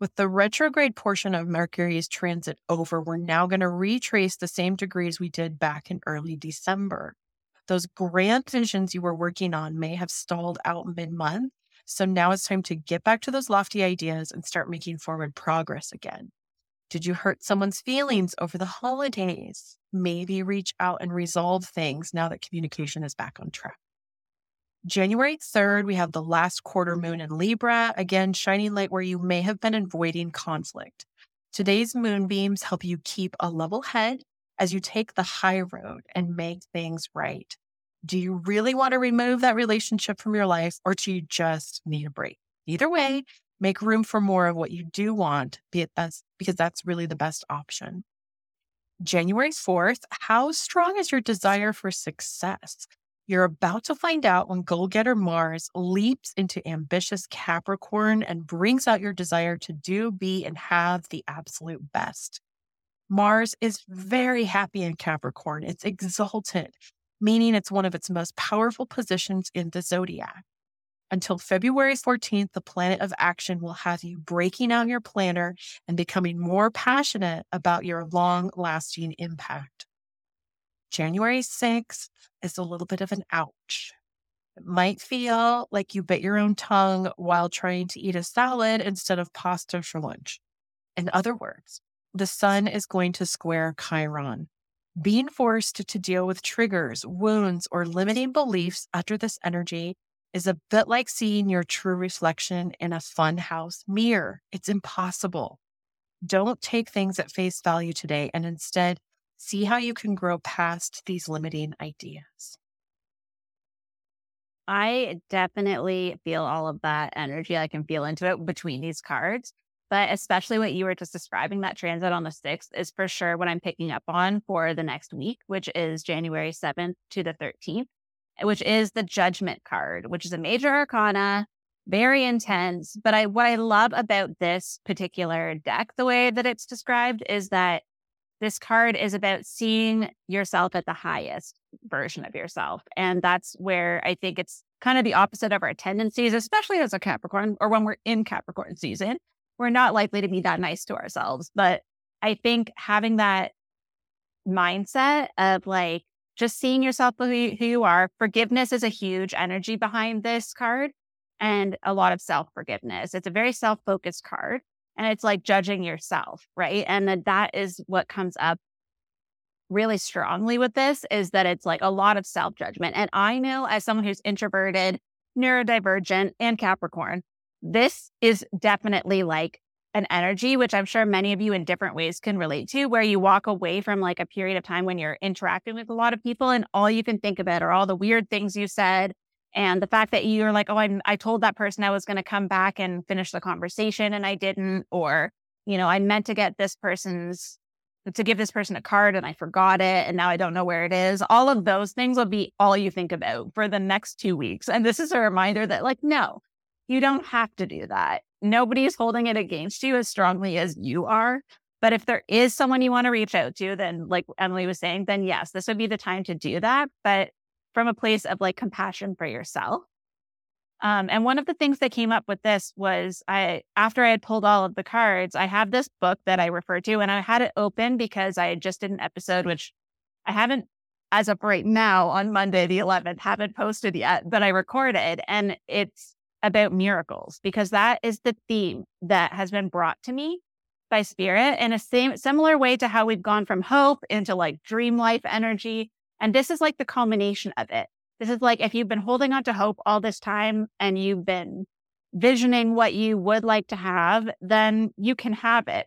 With the retrograde portion of Mercury's transit over, we're now going to retrace the same degrees we did back in early December those grand visions you were working on may have stalled out mid month. So now it's time to get back to those lofty ideas and start making forward progress again. Did you hurt someone's feelings over the holidays? Maybe reach out and resolve things now that communication is back on track. January 3rd, we have the last quarter mm. moon in Libra, again, shining light where you may have been avoiding conflict. Today's moonbeams help you keep a level head as you take the high road and make things right. Do you really want to remove that relationship from your life or do you just need a break? Either way, make room for more of what you do want, be it that's because that's really the best option. January 4th, how strong is your desire for success? You're about to find out when goal getter Mars leaps into ambitious Capricorn and brings out your desire to do, be, and have the absolute best. Mars is very happy in Capricorn. It's exalted, meaning it's one of its most powerful positions in the zodiac. Until February 14th, the planet of action will have you breaking out your planner and becoming more passionate about your long lasting impact. January 6th is a little bit of an ouch. It might feel like you bit your own tongue while trying to eat a salad instead of pasta for lunch. In other words, the sun is going to square Chiron. Being forced to deal with triggers, wounds, or limiting beliefs under this energy is a bit like seeing your true reflection in a funhouse mirror. It's impossible. Don't take things at face value today and instead see how you can grow past these limiting ideas. I definitely feel all of that energy. I can feel into it between these cards. But especially what you were just describing, that transit on the 6th is for sure what I'm picking up on for the next week, which is January 7th to the 13th, which is the judgment card, which is a major arcana, very intense. But I what I love about this particular deck, the way that it's described, is that this card is about seeing yourself at the highest version of yourself. And that's where I think it's kind of the opposite of our tendencies, especially as a Capricorn or when we're in Capricorn season. We're not likely to be that nice to ourselves. But I think having that mindset of like just seeing yourself who you, are, forgiveness is a huge energy behind this card and a lot of self forgiveness. It's a very self focused card and it's like judging yourself, right? And that that is what comes up really strongly with this is that it's like a lot of self judgment. And I know as someone who's introverted, neurodivergent, and Capricorn, this is definitely like an energy, which I'm sure many of you in different ways can relate to, where you walk away from like a period of time when you're interacting with a lot of people and all you can think about are all the weird things you said, and the fact that you're like, oh, I, I told that person I was going to come back and finish the conversation and I didn't, or, you know, I meant to get this person's, to give this person a card and I forgot it and now I don't know where it is. All of those things will be all you think about for the next two weeks. And this is a reminder that, like, no, you don't have to do that. Nobody's holding it against you as strongly as you are. But if there is someone you want to reach out to, then like Emily was saying, then yes, this would be the time to do that. But from a place of like compassion for yourself. Um, and one of the things that came up with this was I, after I had pulled all of the cards, I have this book that I refer to, and I had it open because I had just did an episode, which I haven't, as of right now, on Monday the 11th, haven't posted yet, but I recorded, and it's about miracles because that is the theme that has been brought to me by spirit in a same similar way to how we've gone from hope into like dream life energy and this is like the culmination of it. This is like if you've been holding on to hope all this time and you've been visioning what you would like to have, then you can have it.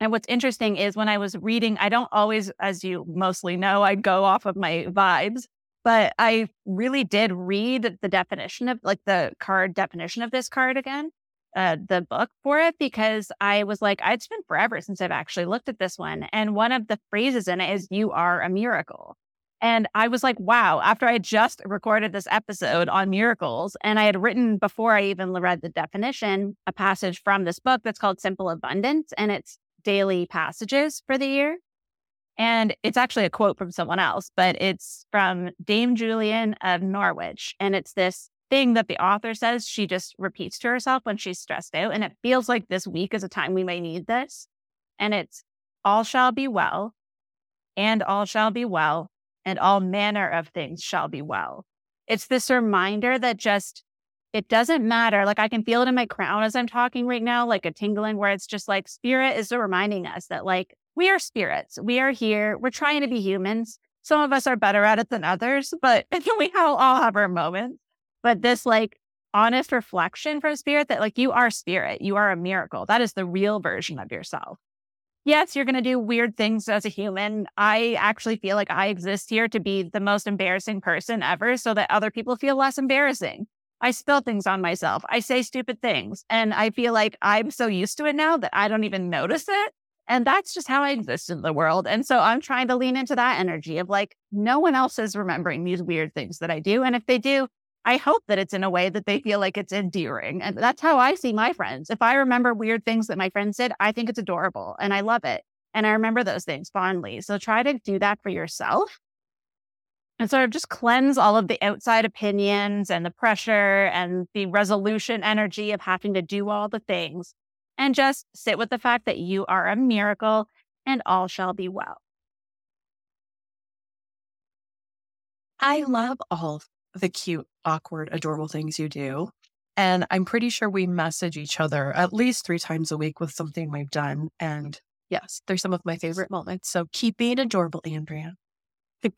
And what's interesting is when I was reading, I don't always, as you mostly know, I go off of my vibes, but I really did read the definition of like the card definition of this card again, uh, the book for it, because I was like, it's been forever since I've actually looked at this one. And one of the phrases in it is, you are a miracle. And I was like, wow, after I had just recorded this episode on miracles, and I had written before I even read the definition, a passage from this book that's called Simple Abundance, and it's daily passages for the year. And it's actually a quote from someone else, but it's from Dame Julian of Norwich. And it's this thing that the author says she just repeats to herself when she's stressed out. And it feels like this week is a time we may need this. And it's all shall be well, and all shall be well, and all manner of things shall be well. It's this reminder that just, it doesn't matter. Like I can feel it in my crown as I'm talking right now, like a tingling where it's just like spirit is reminding us that like we are spirits. We are here. We're trying to be humans. Some of us are better at it than others, but (laughs) we all have our moments. But this like honest reflection from spirit that like you are spirit, you are a miracle. That is the real version of yourself yes, you're going to do weird things as a human. I actually feel like I exist here to be the most embarrassing person ever so that other people feel less embarrassing. I spill things on myself. I say stupid things. And I feel like I'm so used to it now that I don't even notice it. And that's just how I exist in the world. And so I'm trying to lean into that energy of like, no one else is remembering these weird things that I do. And if they do, I hope that it's in a way that they feel like it's endearing. And that's how I see my friends. If I remember weird things that my friends did, I think it's adorable and I love it. And I remember those things fondly. So try to do that for yourself and sort of just cleanse all of the outside opinions and the pressure and the resolution energy of having to do all the things and just sit with the fact that you are a miracle and all shall be well. I love all the cute, awkward, adorable things you do. And I'm pretty sure we message each other at least three times a week with something we've done. And yes, they're some of my favorite moments. So keep being adorable, Andrea. (laughs)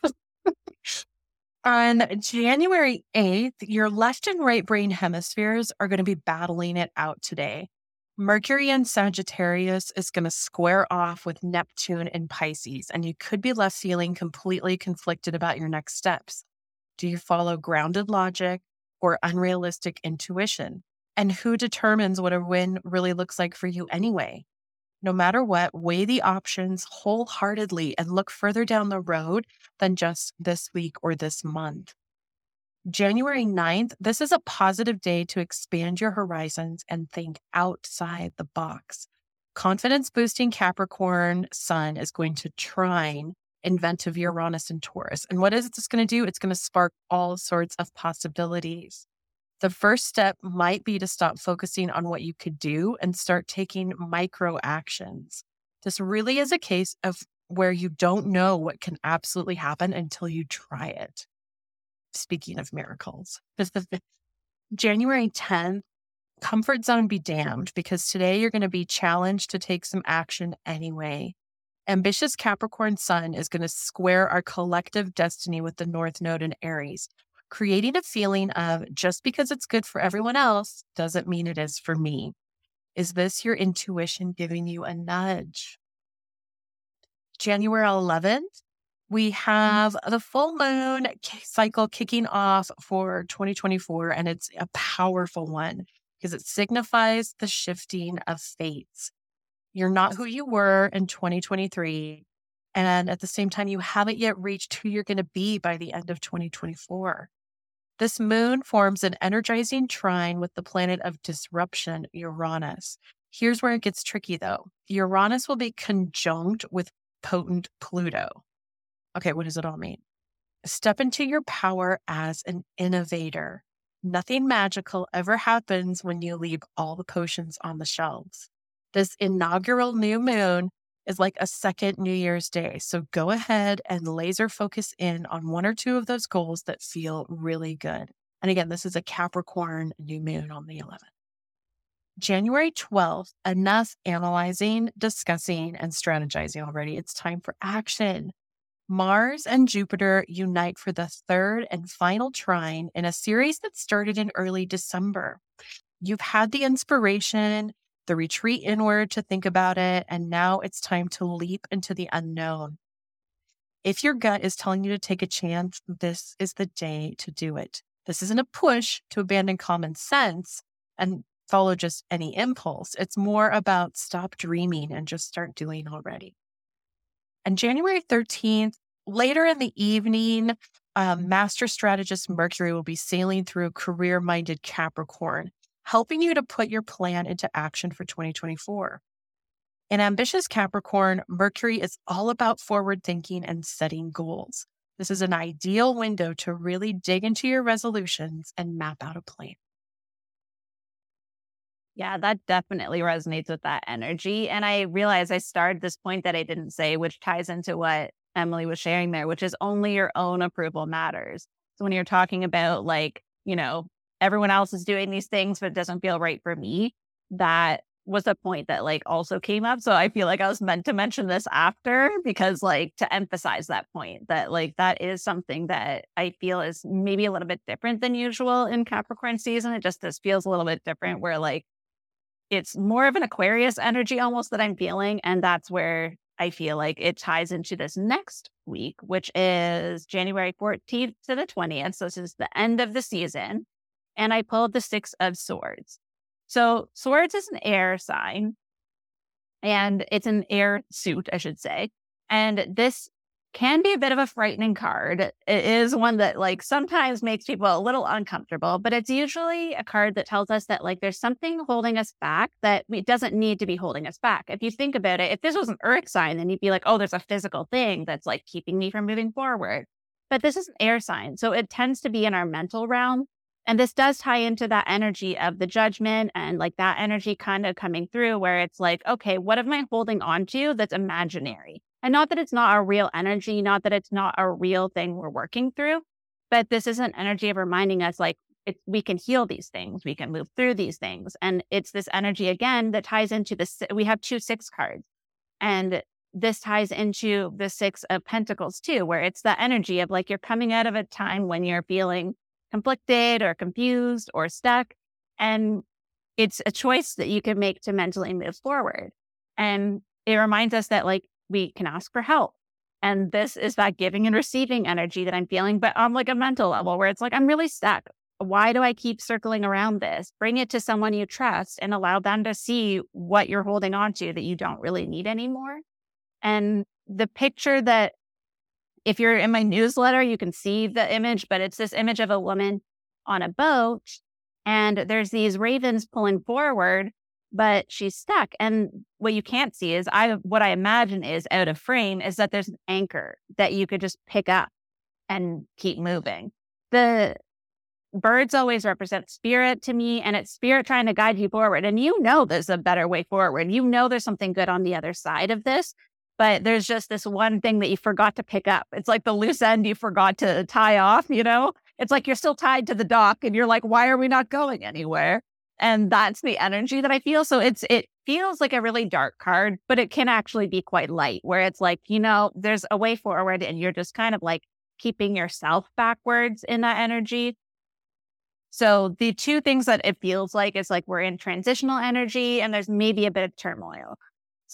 On January 8th, your left and right brain hemispheres are going to be battling it out today. Mercury in Sagittarius is going to square off with Neptune in Pisces, and you could be left feeling completely conflicted about your next steps. Do you follow grounded logic or unrealistic intuition? And who determines what a win really looks like for you anyway? No matter what, weigh the options wholeheartedly and look further down the road than just this week or this month. January 9th, this is a positive day to expand your horizons and think outside the box. Confidence boosting Capricorn Sun is going to trine inventive Uranus and Taurus. And what is this going to do? It's going to spark all sorts of possibilities. The first step might be to stop focusing on what you could do and start taking micro actions. This really is a case of where you don't know what can absolutely happen until you try it. Speaking of miracles, January 10th, comfort zone be damned because today you're going to be challenged to take some action anyway. Ambitious Capricorn Sun is going to square our collective destiny with the North Node in Aries, creating a feeling of just because it's good for everyone else doesn't mean it is for me. Is this your intuition giving you a nudge? January 11th, we mm-hmm. have the full moon cycle kicking off for 2024, and it's a powerful one because it signifies the shifting of fates. You're not who you were in 2023. And at the same time, you haven't yet reached who you're going to be by the end of 2024. This moon forms an energizing trine with the planet of disruption, Uranus. Here's where it gets tricky though. Uranus will be conjunct with potent Pluto. Okay, what does it all mean? Step into your power as an innovator. Nothing magical ever happens when you leave all the potions on the shelves. This inaugural new moon is like a second New Year's Day. So go ahead and laser focus in on one or two of those goals that feel really good. And again, this is a Capricorn new moon on the 11th. January 12th, enough analyzing, discussing, and strategizing already. It's time for action. Mars and Jupiter unite for the third and final trine in a series that started in early December. You've had the inspiration, the retreat inward to think about it, and now it's time to leap into the unknown. If your gut is telling you to take a chance, this is the day to do it. This isn't a push to abandon common sense and follow just any impulse. It's more about stop dreaming and just start doing already. And January 13th, later in the evening, um, Master Strategist Mercury will be sailing through career minded Capricorn helping you to put your plan into action for 2024. In ambitious Capricorn, Mercury is all about forward thinking and setting goals. This is an ideal window to really dig into your resolutions and map out a plan. Yeah, that definitely resonates with that energy. And I realize I started this point that I didn't say, which ties into what Emily was sharing there, which is only your own approval matters. So when you're talking about like, you know, everyone else is doing these things, but it doesn't feel right for me. That was a point that like also came up. So I feel like I was meant to mention this after because like to emphasize that point that like that is something that I feel is maybe a little bit different than usual in Capricorn season. It just this feels a little bit different where like it's more of an Aquarius energy almost that I'm feeling. And that's where I feel like it ties into this next week, which is January 14th to the 20th. So this is the end of the season and I pulled the Six of Swords. So, Swords is an air sign, and it's an air suit, I should say. And this can be a bit of a frightening card. It is one that, like, sometimes makes people a little uncomfortable, but it's usually a card that tells us that, like, there's something holding us back that doesn't need to be holding us back. If you think about it, if this was an earth sign, then you'd be like, oh, there's a physical thing that's like keeping me from moving forward. But this is an air sign. So it tends to be in our mental realm. And this does tie into that energy of the judgment and like that energy kind of coming through where it's like, okay, what am I holding on to that's imaginary? And not that it's not a real energy, not that it's not a real thing we're working through, but this is an energy of reminding us like it, we can heal these things, we can move through these things. And it's this energy again that ties into this. We have two six cards. And this ties into the six of pentacles too, where it's the energy of like you're coming out of a time when you're feeling conflicted or confused or stuck. And it's a choice that you can make to mentally move forward. And it reminds us that like we can ask for help. And this is that giving and receiving energy that I'm feeling, but on like a mental level where it's like, I'm really stuck. why do I keep circling around this? Bring it to someone you trust and allow them to see what you're holding on to that you don't really need anymore. And the picture that, if you're in my newsletter, you can see the image, but it's this image of a woman on a boat and there's these ravens pulling forward but she's stuck. And what you can't see is I what I imagine is out of frame is that there's an anchor that you could just pick up and keep moving. The birds always represent spirit to me and it's spirit trying to guide you forward. And you know there's a better way forward. You know there's something good on the other side of this. But there's just this one thing that you forgot to pick up. It's like the loose end you forgot to tie off, you know? It's like you're still tied to the dock and you're like, why are we not going anywhere? and that's the energy that I feel. So it's it feels like a really dark card, but it can actually be quite light, where it's like you know there's a way forward, and you're just kind of like keeping yourself backwards in that energy. So the two things that it feels like is like we're in transitional energy, and there's maybe a bit of turmoil.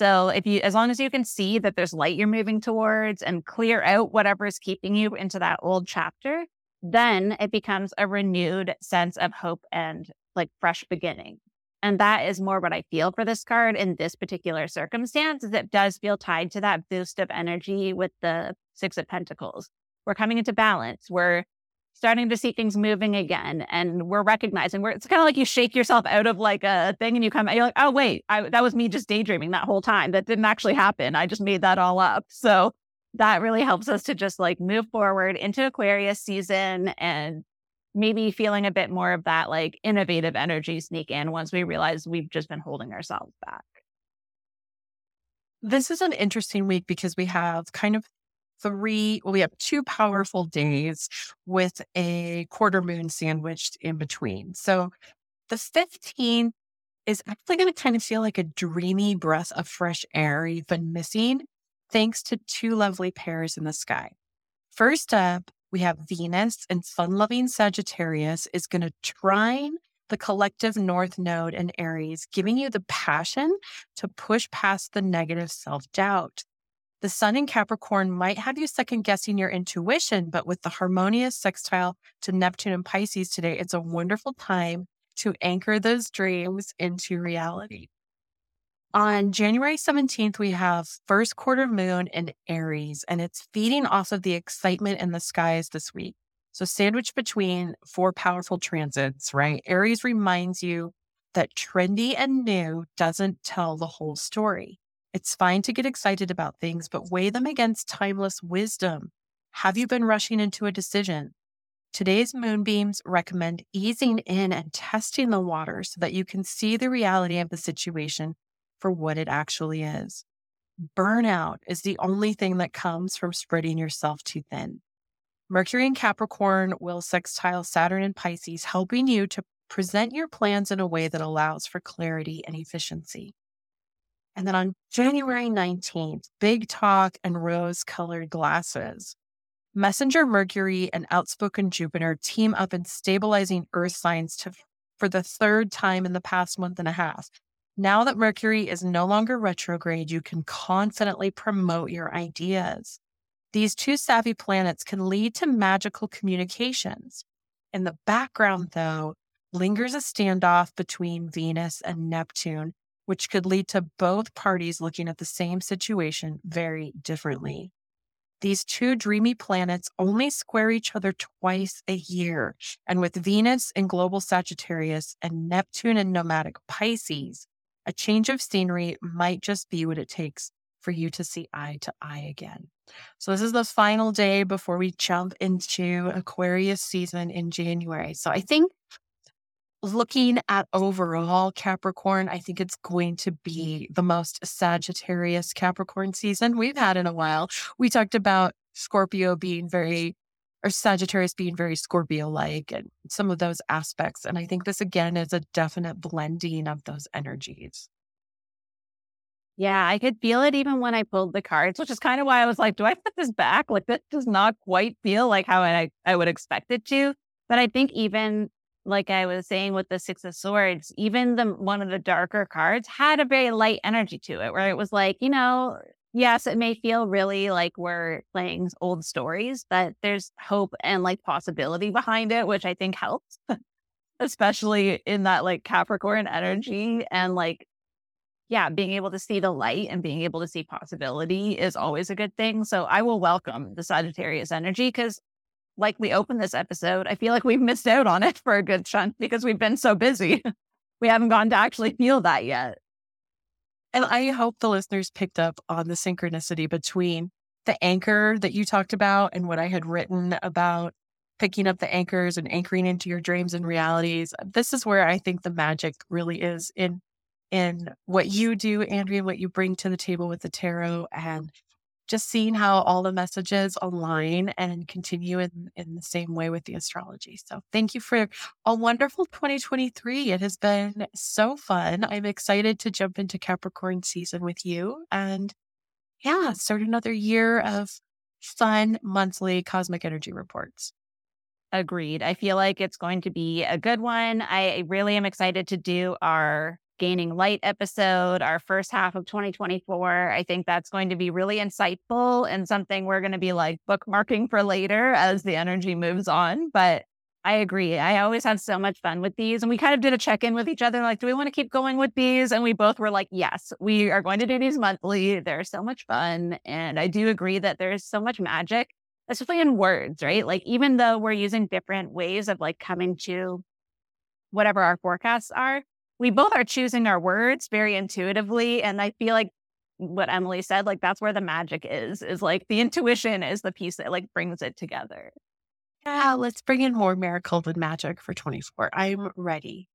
So if you, as long as you can see that there's light you're moving towards and clear out whatever is keeping you into that old chapter, then it becomes a renewed sense of hope and like fresh beginning. And that is more what I feel for this card in this particular circumstance is it does feel tied to that boost of energy with the six of pentacles. We're coming into balance. We're starting to see things moving again. And we're recognizing where it's kind of like you shake yourself out of like a thing and you come you're like, oh, wait, I, that was me just daydreaming that whole time. That didn't actually happen. I just made that all up. So that really helps us to just like move forward into Aquarius season and maybe feeling a bit more of that like innovative energy sneak in once we realize we've just been holding ourselves back. This is an interesting week because we have kind of three, well, we have two powerful days with a quarter moon sandwiched in between. So the 15th is actually going to kind of feel like a dreamy breath of fresh air you've been missing, thanks to two lovely pairs in the sky. First up, we have Venus and fun loving Sagittarius is going to trine the collective North Node in Aries, giving you the passion to push past the negative self doubt. The Sun in Capricorn might have you second guessing your intuition, but with the harmonious sextile to Neptune and Pisces today, it's a wonderful time to anchor those dreams into reality. On January 17th, we have first quarter moon in Aries, and it's feeding off of the excitement in the skies this week. So, sandwiched between four powerful transits, right? Aries reminds you that trendy and new doesn't tell the whole story. It's fine to get excited about things, but weigh them against timeless wisdom. Have you been rushing into a decision? Today's moonbeams recommend easing in and testing the water so that you can see the reality of the situation for what it actually is. Burnout is the only thing that comes from spreading yourself too thin. Mercury in Capricorn will sextile Saturn in Pisces, helping you to present your plans in a way that allows for clarity and efficiency. And then on January 19th, big talk and rose colored glasses. Messenger Mercury and outspoken Jupiter team up in stabilizing earth signs to, for the third time in the past month and a half. Now that Mercury is no longer retrograde, you can confidently promote your ideas. These two savvy planets can lead to magical communications. In the background, though, lingers a standoff between Venus and Neptune, which could lead to both parties looking at the same situation very differently. These two dreamy planets only square each other twice a year. And with Venus in global Sagittarius and Neptune in nomadic Pisces, a change of scenery might just be what it takes for you to see eye to eye again. So, this is the final day before we jump into Aquarius season in January. So, I think looking at overall Capricorn, I think it's going to be the most Sagittarius Capricorn season we've had in a while. We talked about Scorpio being very or Sagittarius being very Scorpio like and some of those aspects. And I think this again is a definite blending of those energies. Yeah, I could feel it even when I pulled the cards, which is kind of why I was like, do I put this back? Like, this does not quite feel like how I, I would expect it to. But I think even like I was saying with the Six of Swords, even the one of the darker cards had a very light energy to it, where it was like, you know, yes, it may feel really like we're playing old stories, but there's hope and like possibility behind it, which I think helps, (laughs) especially in that like Capricorn energy and like, yeah, being able to see the light and being able to see possibility is always a good thing. So I will welcome the Sagittarius energy because, like we opened this episode, I feel like we've missed out on it for a good chunk because we've been so busy. (laughs) we haven't gotten to actually feel that yet. And I hope the listeners picked up on the synchronicity between the anchor that you talked about and what I had written about picking up the anchors and anchoring into your dreams and realities. This is where I think the magic really is in in what you do, Andrea, what you bring to the table with the tarot and just seeing how all the messages align and continue in, in the same way with the astrology. So thank you for a wonderful 2023. It has been so fun. I'm excited to jump into Capricorn season with you and yeah, start another year of fun monthly cosmic energy reports. Agreed. I feel like it's going to be a good one. I really am excited to do our Gaining Light episode, our first half of 2024. I think that's going to be really insightful and something we're going to be like bookmarking for later as the energy moves on. But I agree. I always have so much fun with these. And we kind of did a check in with each other like, do we want to keep going with these? And we both were like, yes, we are going to do these monthly. They're so much fun. And I do agree that there's so much magic, especially in words, right? Like, even though we're using different ways of like coming to whatever our forecasts are, we both are choosing our words very intuitively. And I feel like what Emily said, like that's where the magic is, is like the intuition is the piece that like brings it together. Yeah, let's bring in more miracles and magic for 24. I'm ready.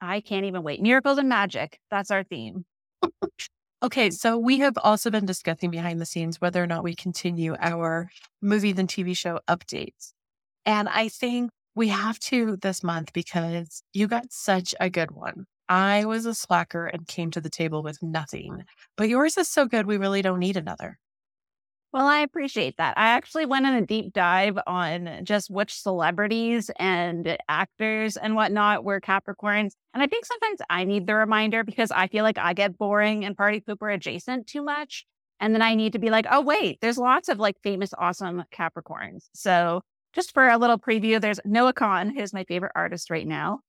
I can't even wait. Miracles and magic. That's our theme. okay, so we have also been discussing behind the scenes whether or not we continue our movies and TV show updates. And I think we have to this month because you got such a good one. I was a slacker and came to the table with nothing, but yours is so good, we really don't need another. Well, I appreciate that. I actually went in a deep dive on just which celebrities and actors and whatnot were Capricorns. And I think sometimes I need the reminder because I feel like I get boring and party pooper adjacent too much. And then I need to be like, oh, wait, there's lots of like famous, awesome Capricorns. So just for a little preview, there's Noah Kahan, who's my favorite artist right now.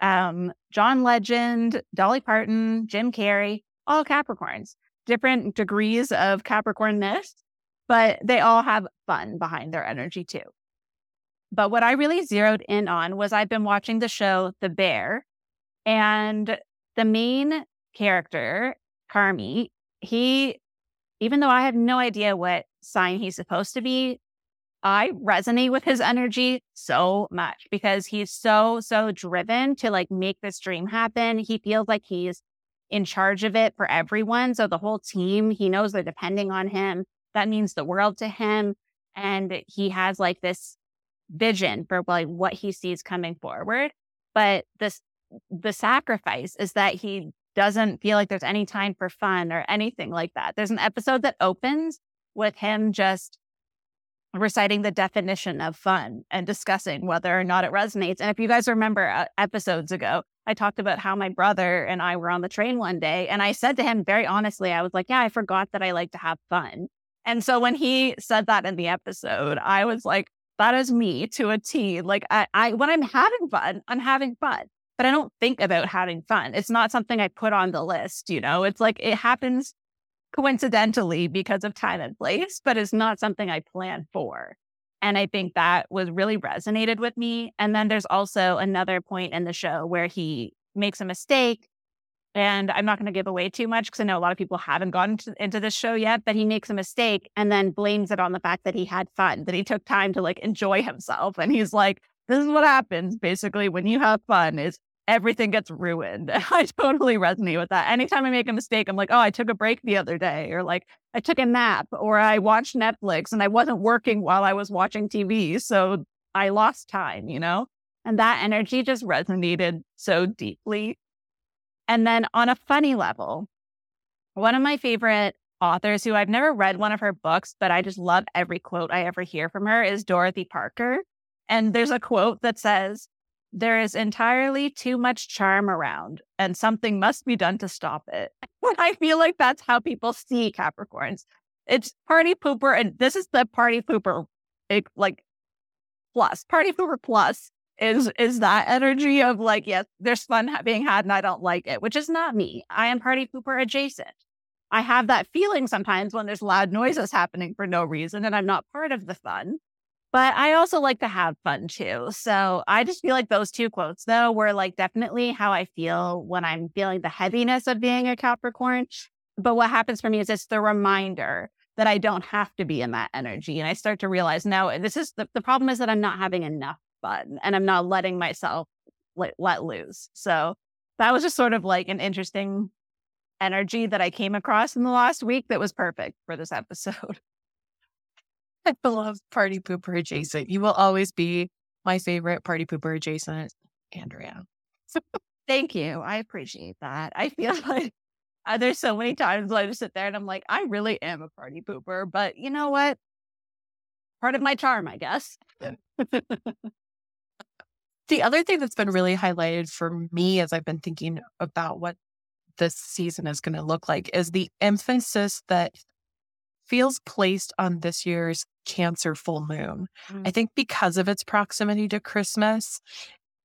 Um, John Legend, Dolly Parton, Jim Carrey, all Capricorns, different degrees of Capricornness, but they all have fun behind their energy too. But what I really zeroed in on was I've been watching the show The Bear, and the main character, Carmy, he, even though I have no idea what sign he's supposed to be, I resonate with his energy so much because he's so, so driven to like make this dream happen. He feels like he's in charge of it for everyone. So the whole team, he knows they're depending on him. That means the world to him. And he has like this vision for like what he sees coming forward. But this, the sacrifice is that he doesn't feel like there's any time for fun or anything like that. There's an episode that opens with him just reciting the definition of fun and discussing whether or not it resonates. And if you guys remember uh, episodes ago, I talked about how my brother and I were on the train one day and I said to him very honestly, I was like, yeah, I forgot that I like to have fun. And so when he said that in the episode, I was like, that is me to a T. Like I, I when I'm having fun, I'm having fun. But I don't think about having fun. It's not something I put on the list, you know. It's like it happens coincidentally because of time and place, but it's not something I planned for. And I think that was really resonated with me. And then there's also another point in the show where he makes a mistake. And I'm not going to give away too much because I know a lot of people haven't gotten to, into this show yet, but he makes a mistake and then blames it on the fact that he had fun, that he took time to like enjoy himself. And he's like, this is what happens basically when you have fun is everything gets ruined. (laughs) I totally resonate with that. Anytime I make a mistake, I'm like, oh, I took a break the other day, or like I took a nap, or I watched Netflix and I wasn't working while I was watching TV. So I lost time, you know? And that energy just resonated so deeply. And then on a funny level, one of my favorite authors who I've never read one of her books, but I just love every quote I ever hear from her is Dorothy Parker. And there's a quote that says, there is entirely too much charm around, and something must be done to stop it. (laughs) I feel like that's how people see Capricorns. It's party pooper, and this is the party pooper, it, like plus party pooper plus is is that energy of like yes, there's fun being had, and I don't like it, which is not me. I am party pooper adjacent. I have that feeling sometimes when there's loud noises happening for no reason, and I'm not part of the fun. But I also like to have fun too. So I just feel like those two quotes, though, were like definitely how I feel when I'm feeling the heaviness of being a Capricorn. But what happens for me is it's the reminder that I don't have to be in that energy. And I start to realize now this is the, the problem is that I'm not having enough fun and I'm not letting myself let, let loose. So that was just sort of like an interesting energy that I came across in the last week that was perfect for this episode. I love party pooper adjacent. You will always be my favorite party pooper adjacent, Andrea. Thank you. I appreciate that. I feel (laughs) like uh, there's so many times I just sit there and I'm like, I really am a party pooper, but you know what? Part of my charm, I guess. (laughs) the other thing that's been really highlighted for me as I've been thinking about what this season is going to look like is the emphasis that feels placed on this year's Cancer full moon. Mm. I think because of its proximity to Christmas,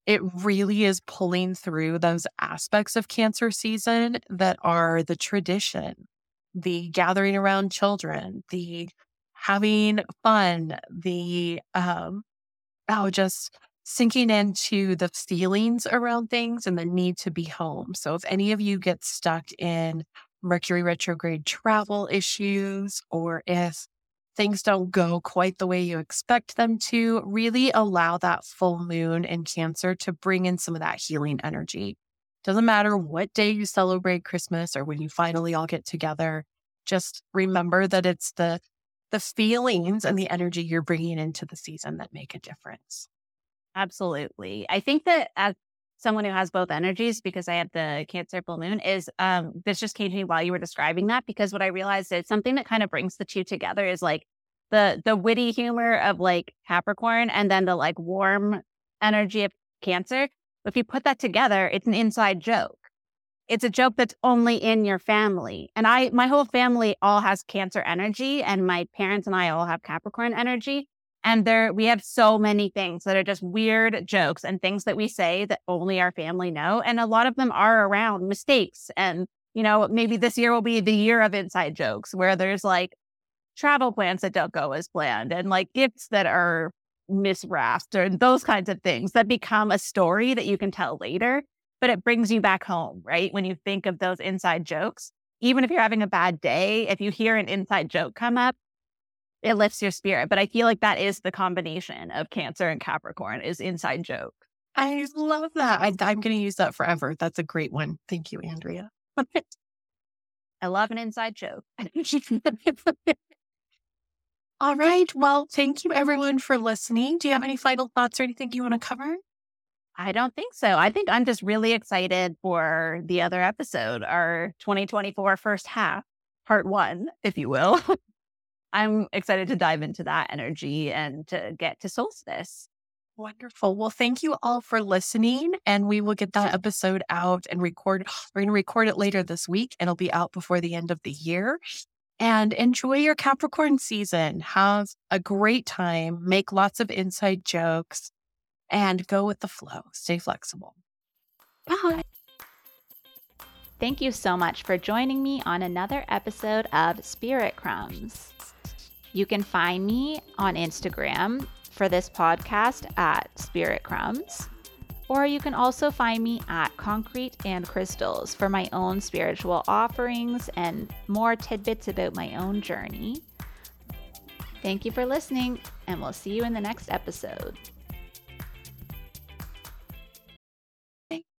it really is pulling through those aspects of Cancer season that are the tradition, the gathering around children, the having fun, the um, oh, just sinking into the feelings around things and the need to be home. So if any of you get stuck in Mercury retrograde travel issues, or if things don't go quite the way you expect them to, really allow that full moon in Cancer to bring in some of that healing energy. Doesn't matter what day you celebrate Christmas or when you finally all get together, just remember that it's the the feelings and the energy you're bringing into the season that make a difference. Absolutely. I think that as someone who has both energies because I had the Cancer full moon is um this just came to me while you were describing that because what I realized is something that kind of brings the two together is like the the witty humor of like Capricorn and then the like warm energy of Cancer. If you put that together, it's an inside joke. It's a joke that's only in your family. And I my whole family all has Cancer energy and my parents and I all have Capricorn energy. And there, we have so many things that are just weird jokes and things that we say that only our family know. And a lot of them are around mistakes. And, you know, maybe this year will be the year of inside jokes where there's like travel plans that don't go as planned and like gifts that are miswrapped or those kinds of things that become a story that you can tell later. But it brings you back home, right? When you think of those inside jokes, even if you're having a bad day, if you hear an inside joke come up, it lifts your spirit. But I feel like that is the combination of Cancer and Capricorn is inside joke. I love that. I, I'm going to use that forever. That's a great one. Thank you, Andrea. (laughs) I love an inside joke. (laughs) All right. Well, thank you everyone for listening. Do you have any final thoughts or anything you want to cover? I don't think so. I think I'm just really excited for the other episode, our 2024 first half, part one, if you will. (laughs) I'm excited to dive into that energy and to get to solstice. Wonderful. Well, thank you all for listening. And we will get that episode out and record. (gasps) We're going to record it later this week. And it'll be out before the end of the year. And enjoy your Capricorn season. Have a great time. Make lots of inside jokes and go with the flow. Stay flexible. Bye. Thank you so much for joining me on another episode of Spirit Crumbs. You can find me on Instagram for this podcast at Spirit Crumbs, or you can also find me at Concrete and Crystals for my own spiritual offerings and more tidbits about my own journey. Thank you for listening, and we'll see you in the next episode.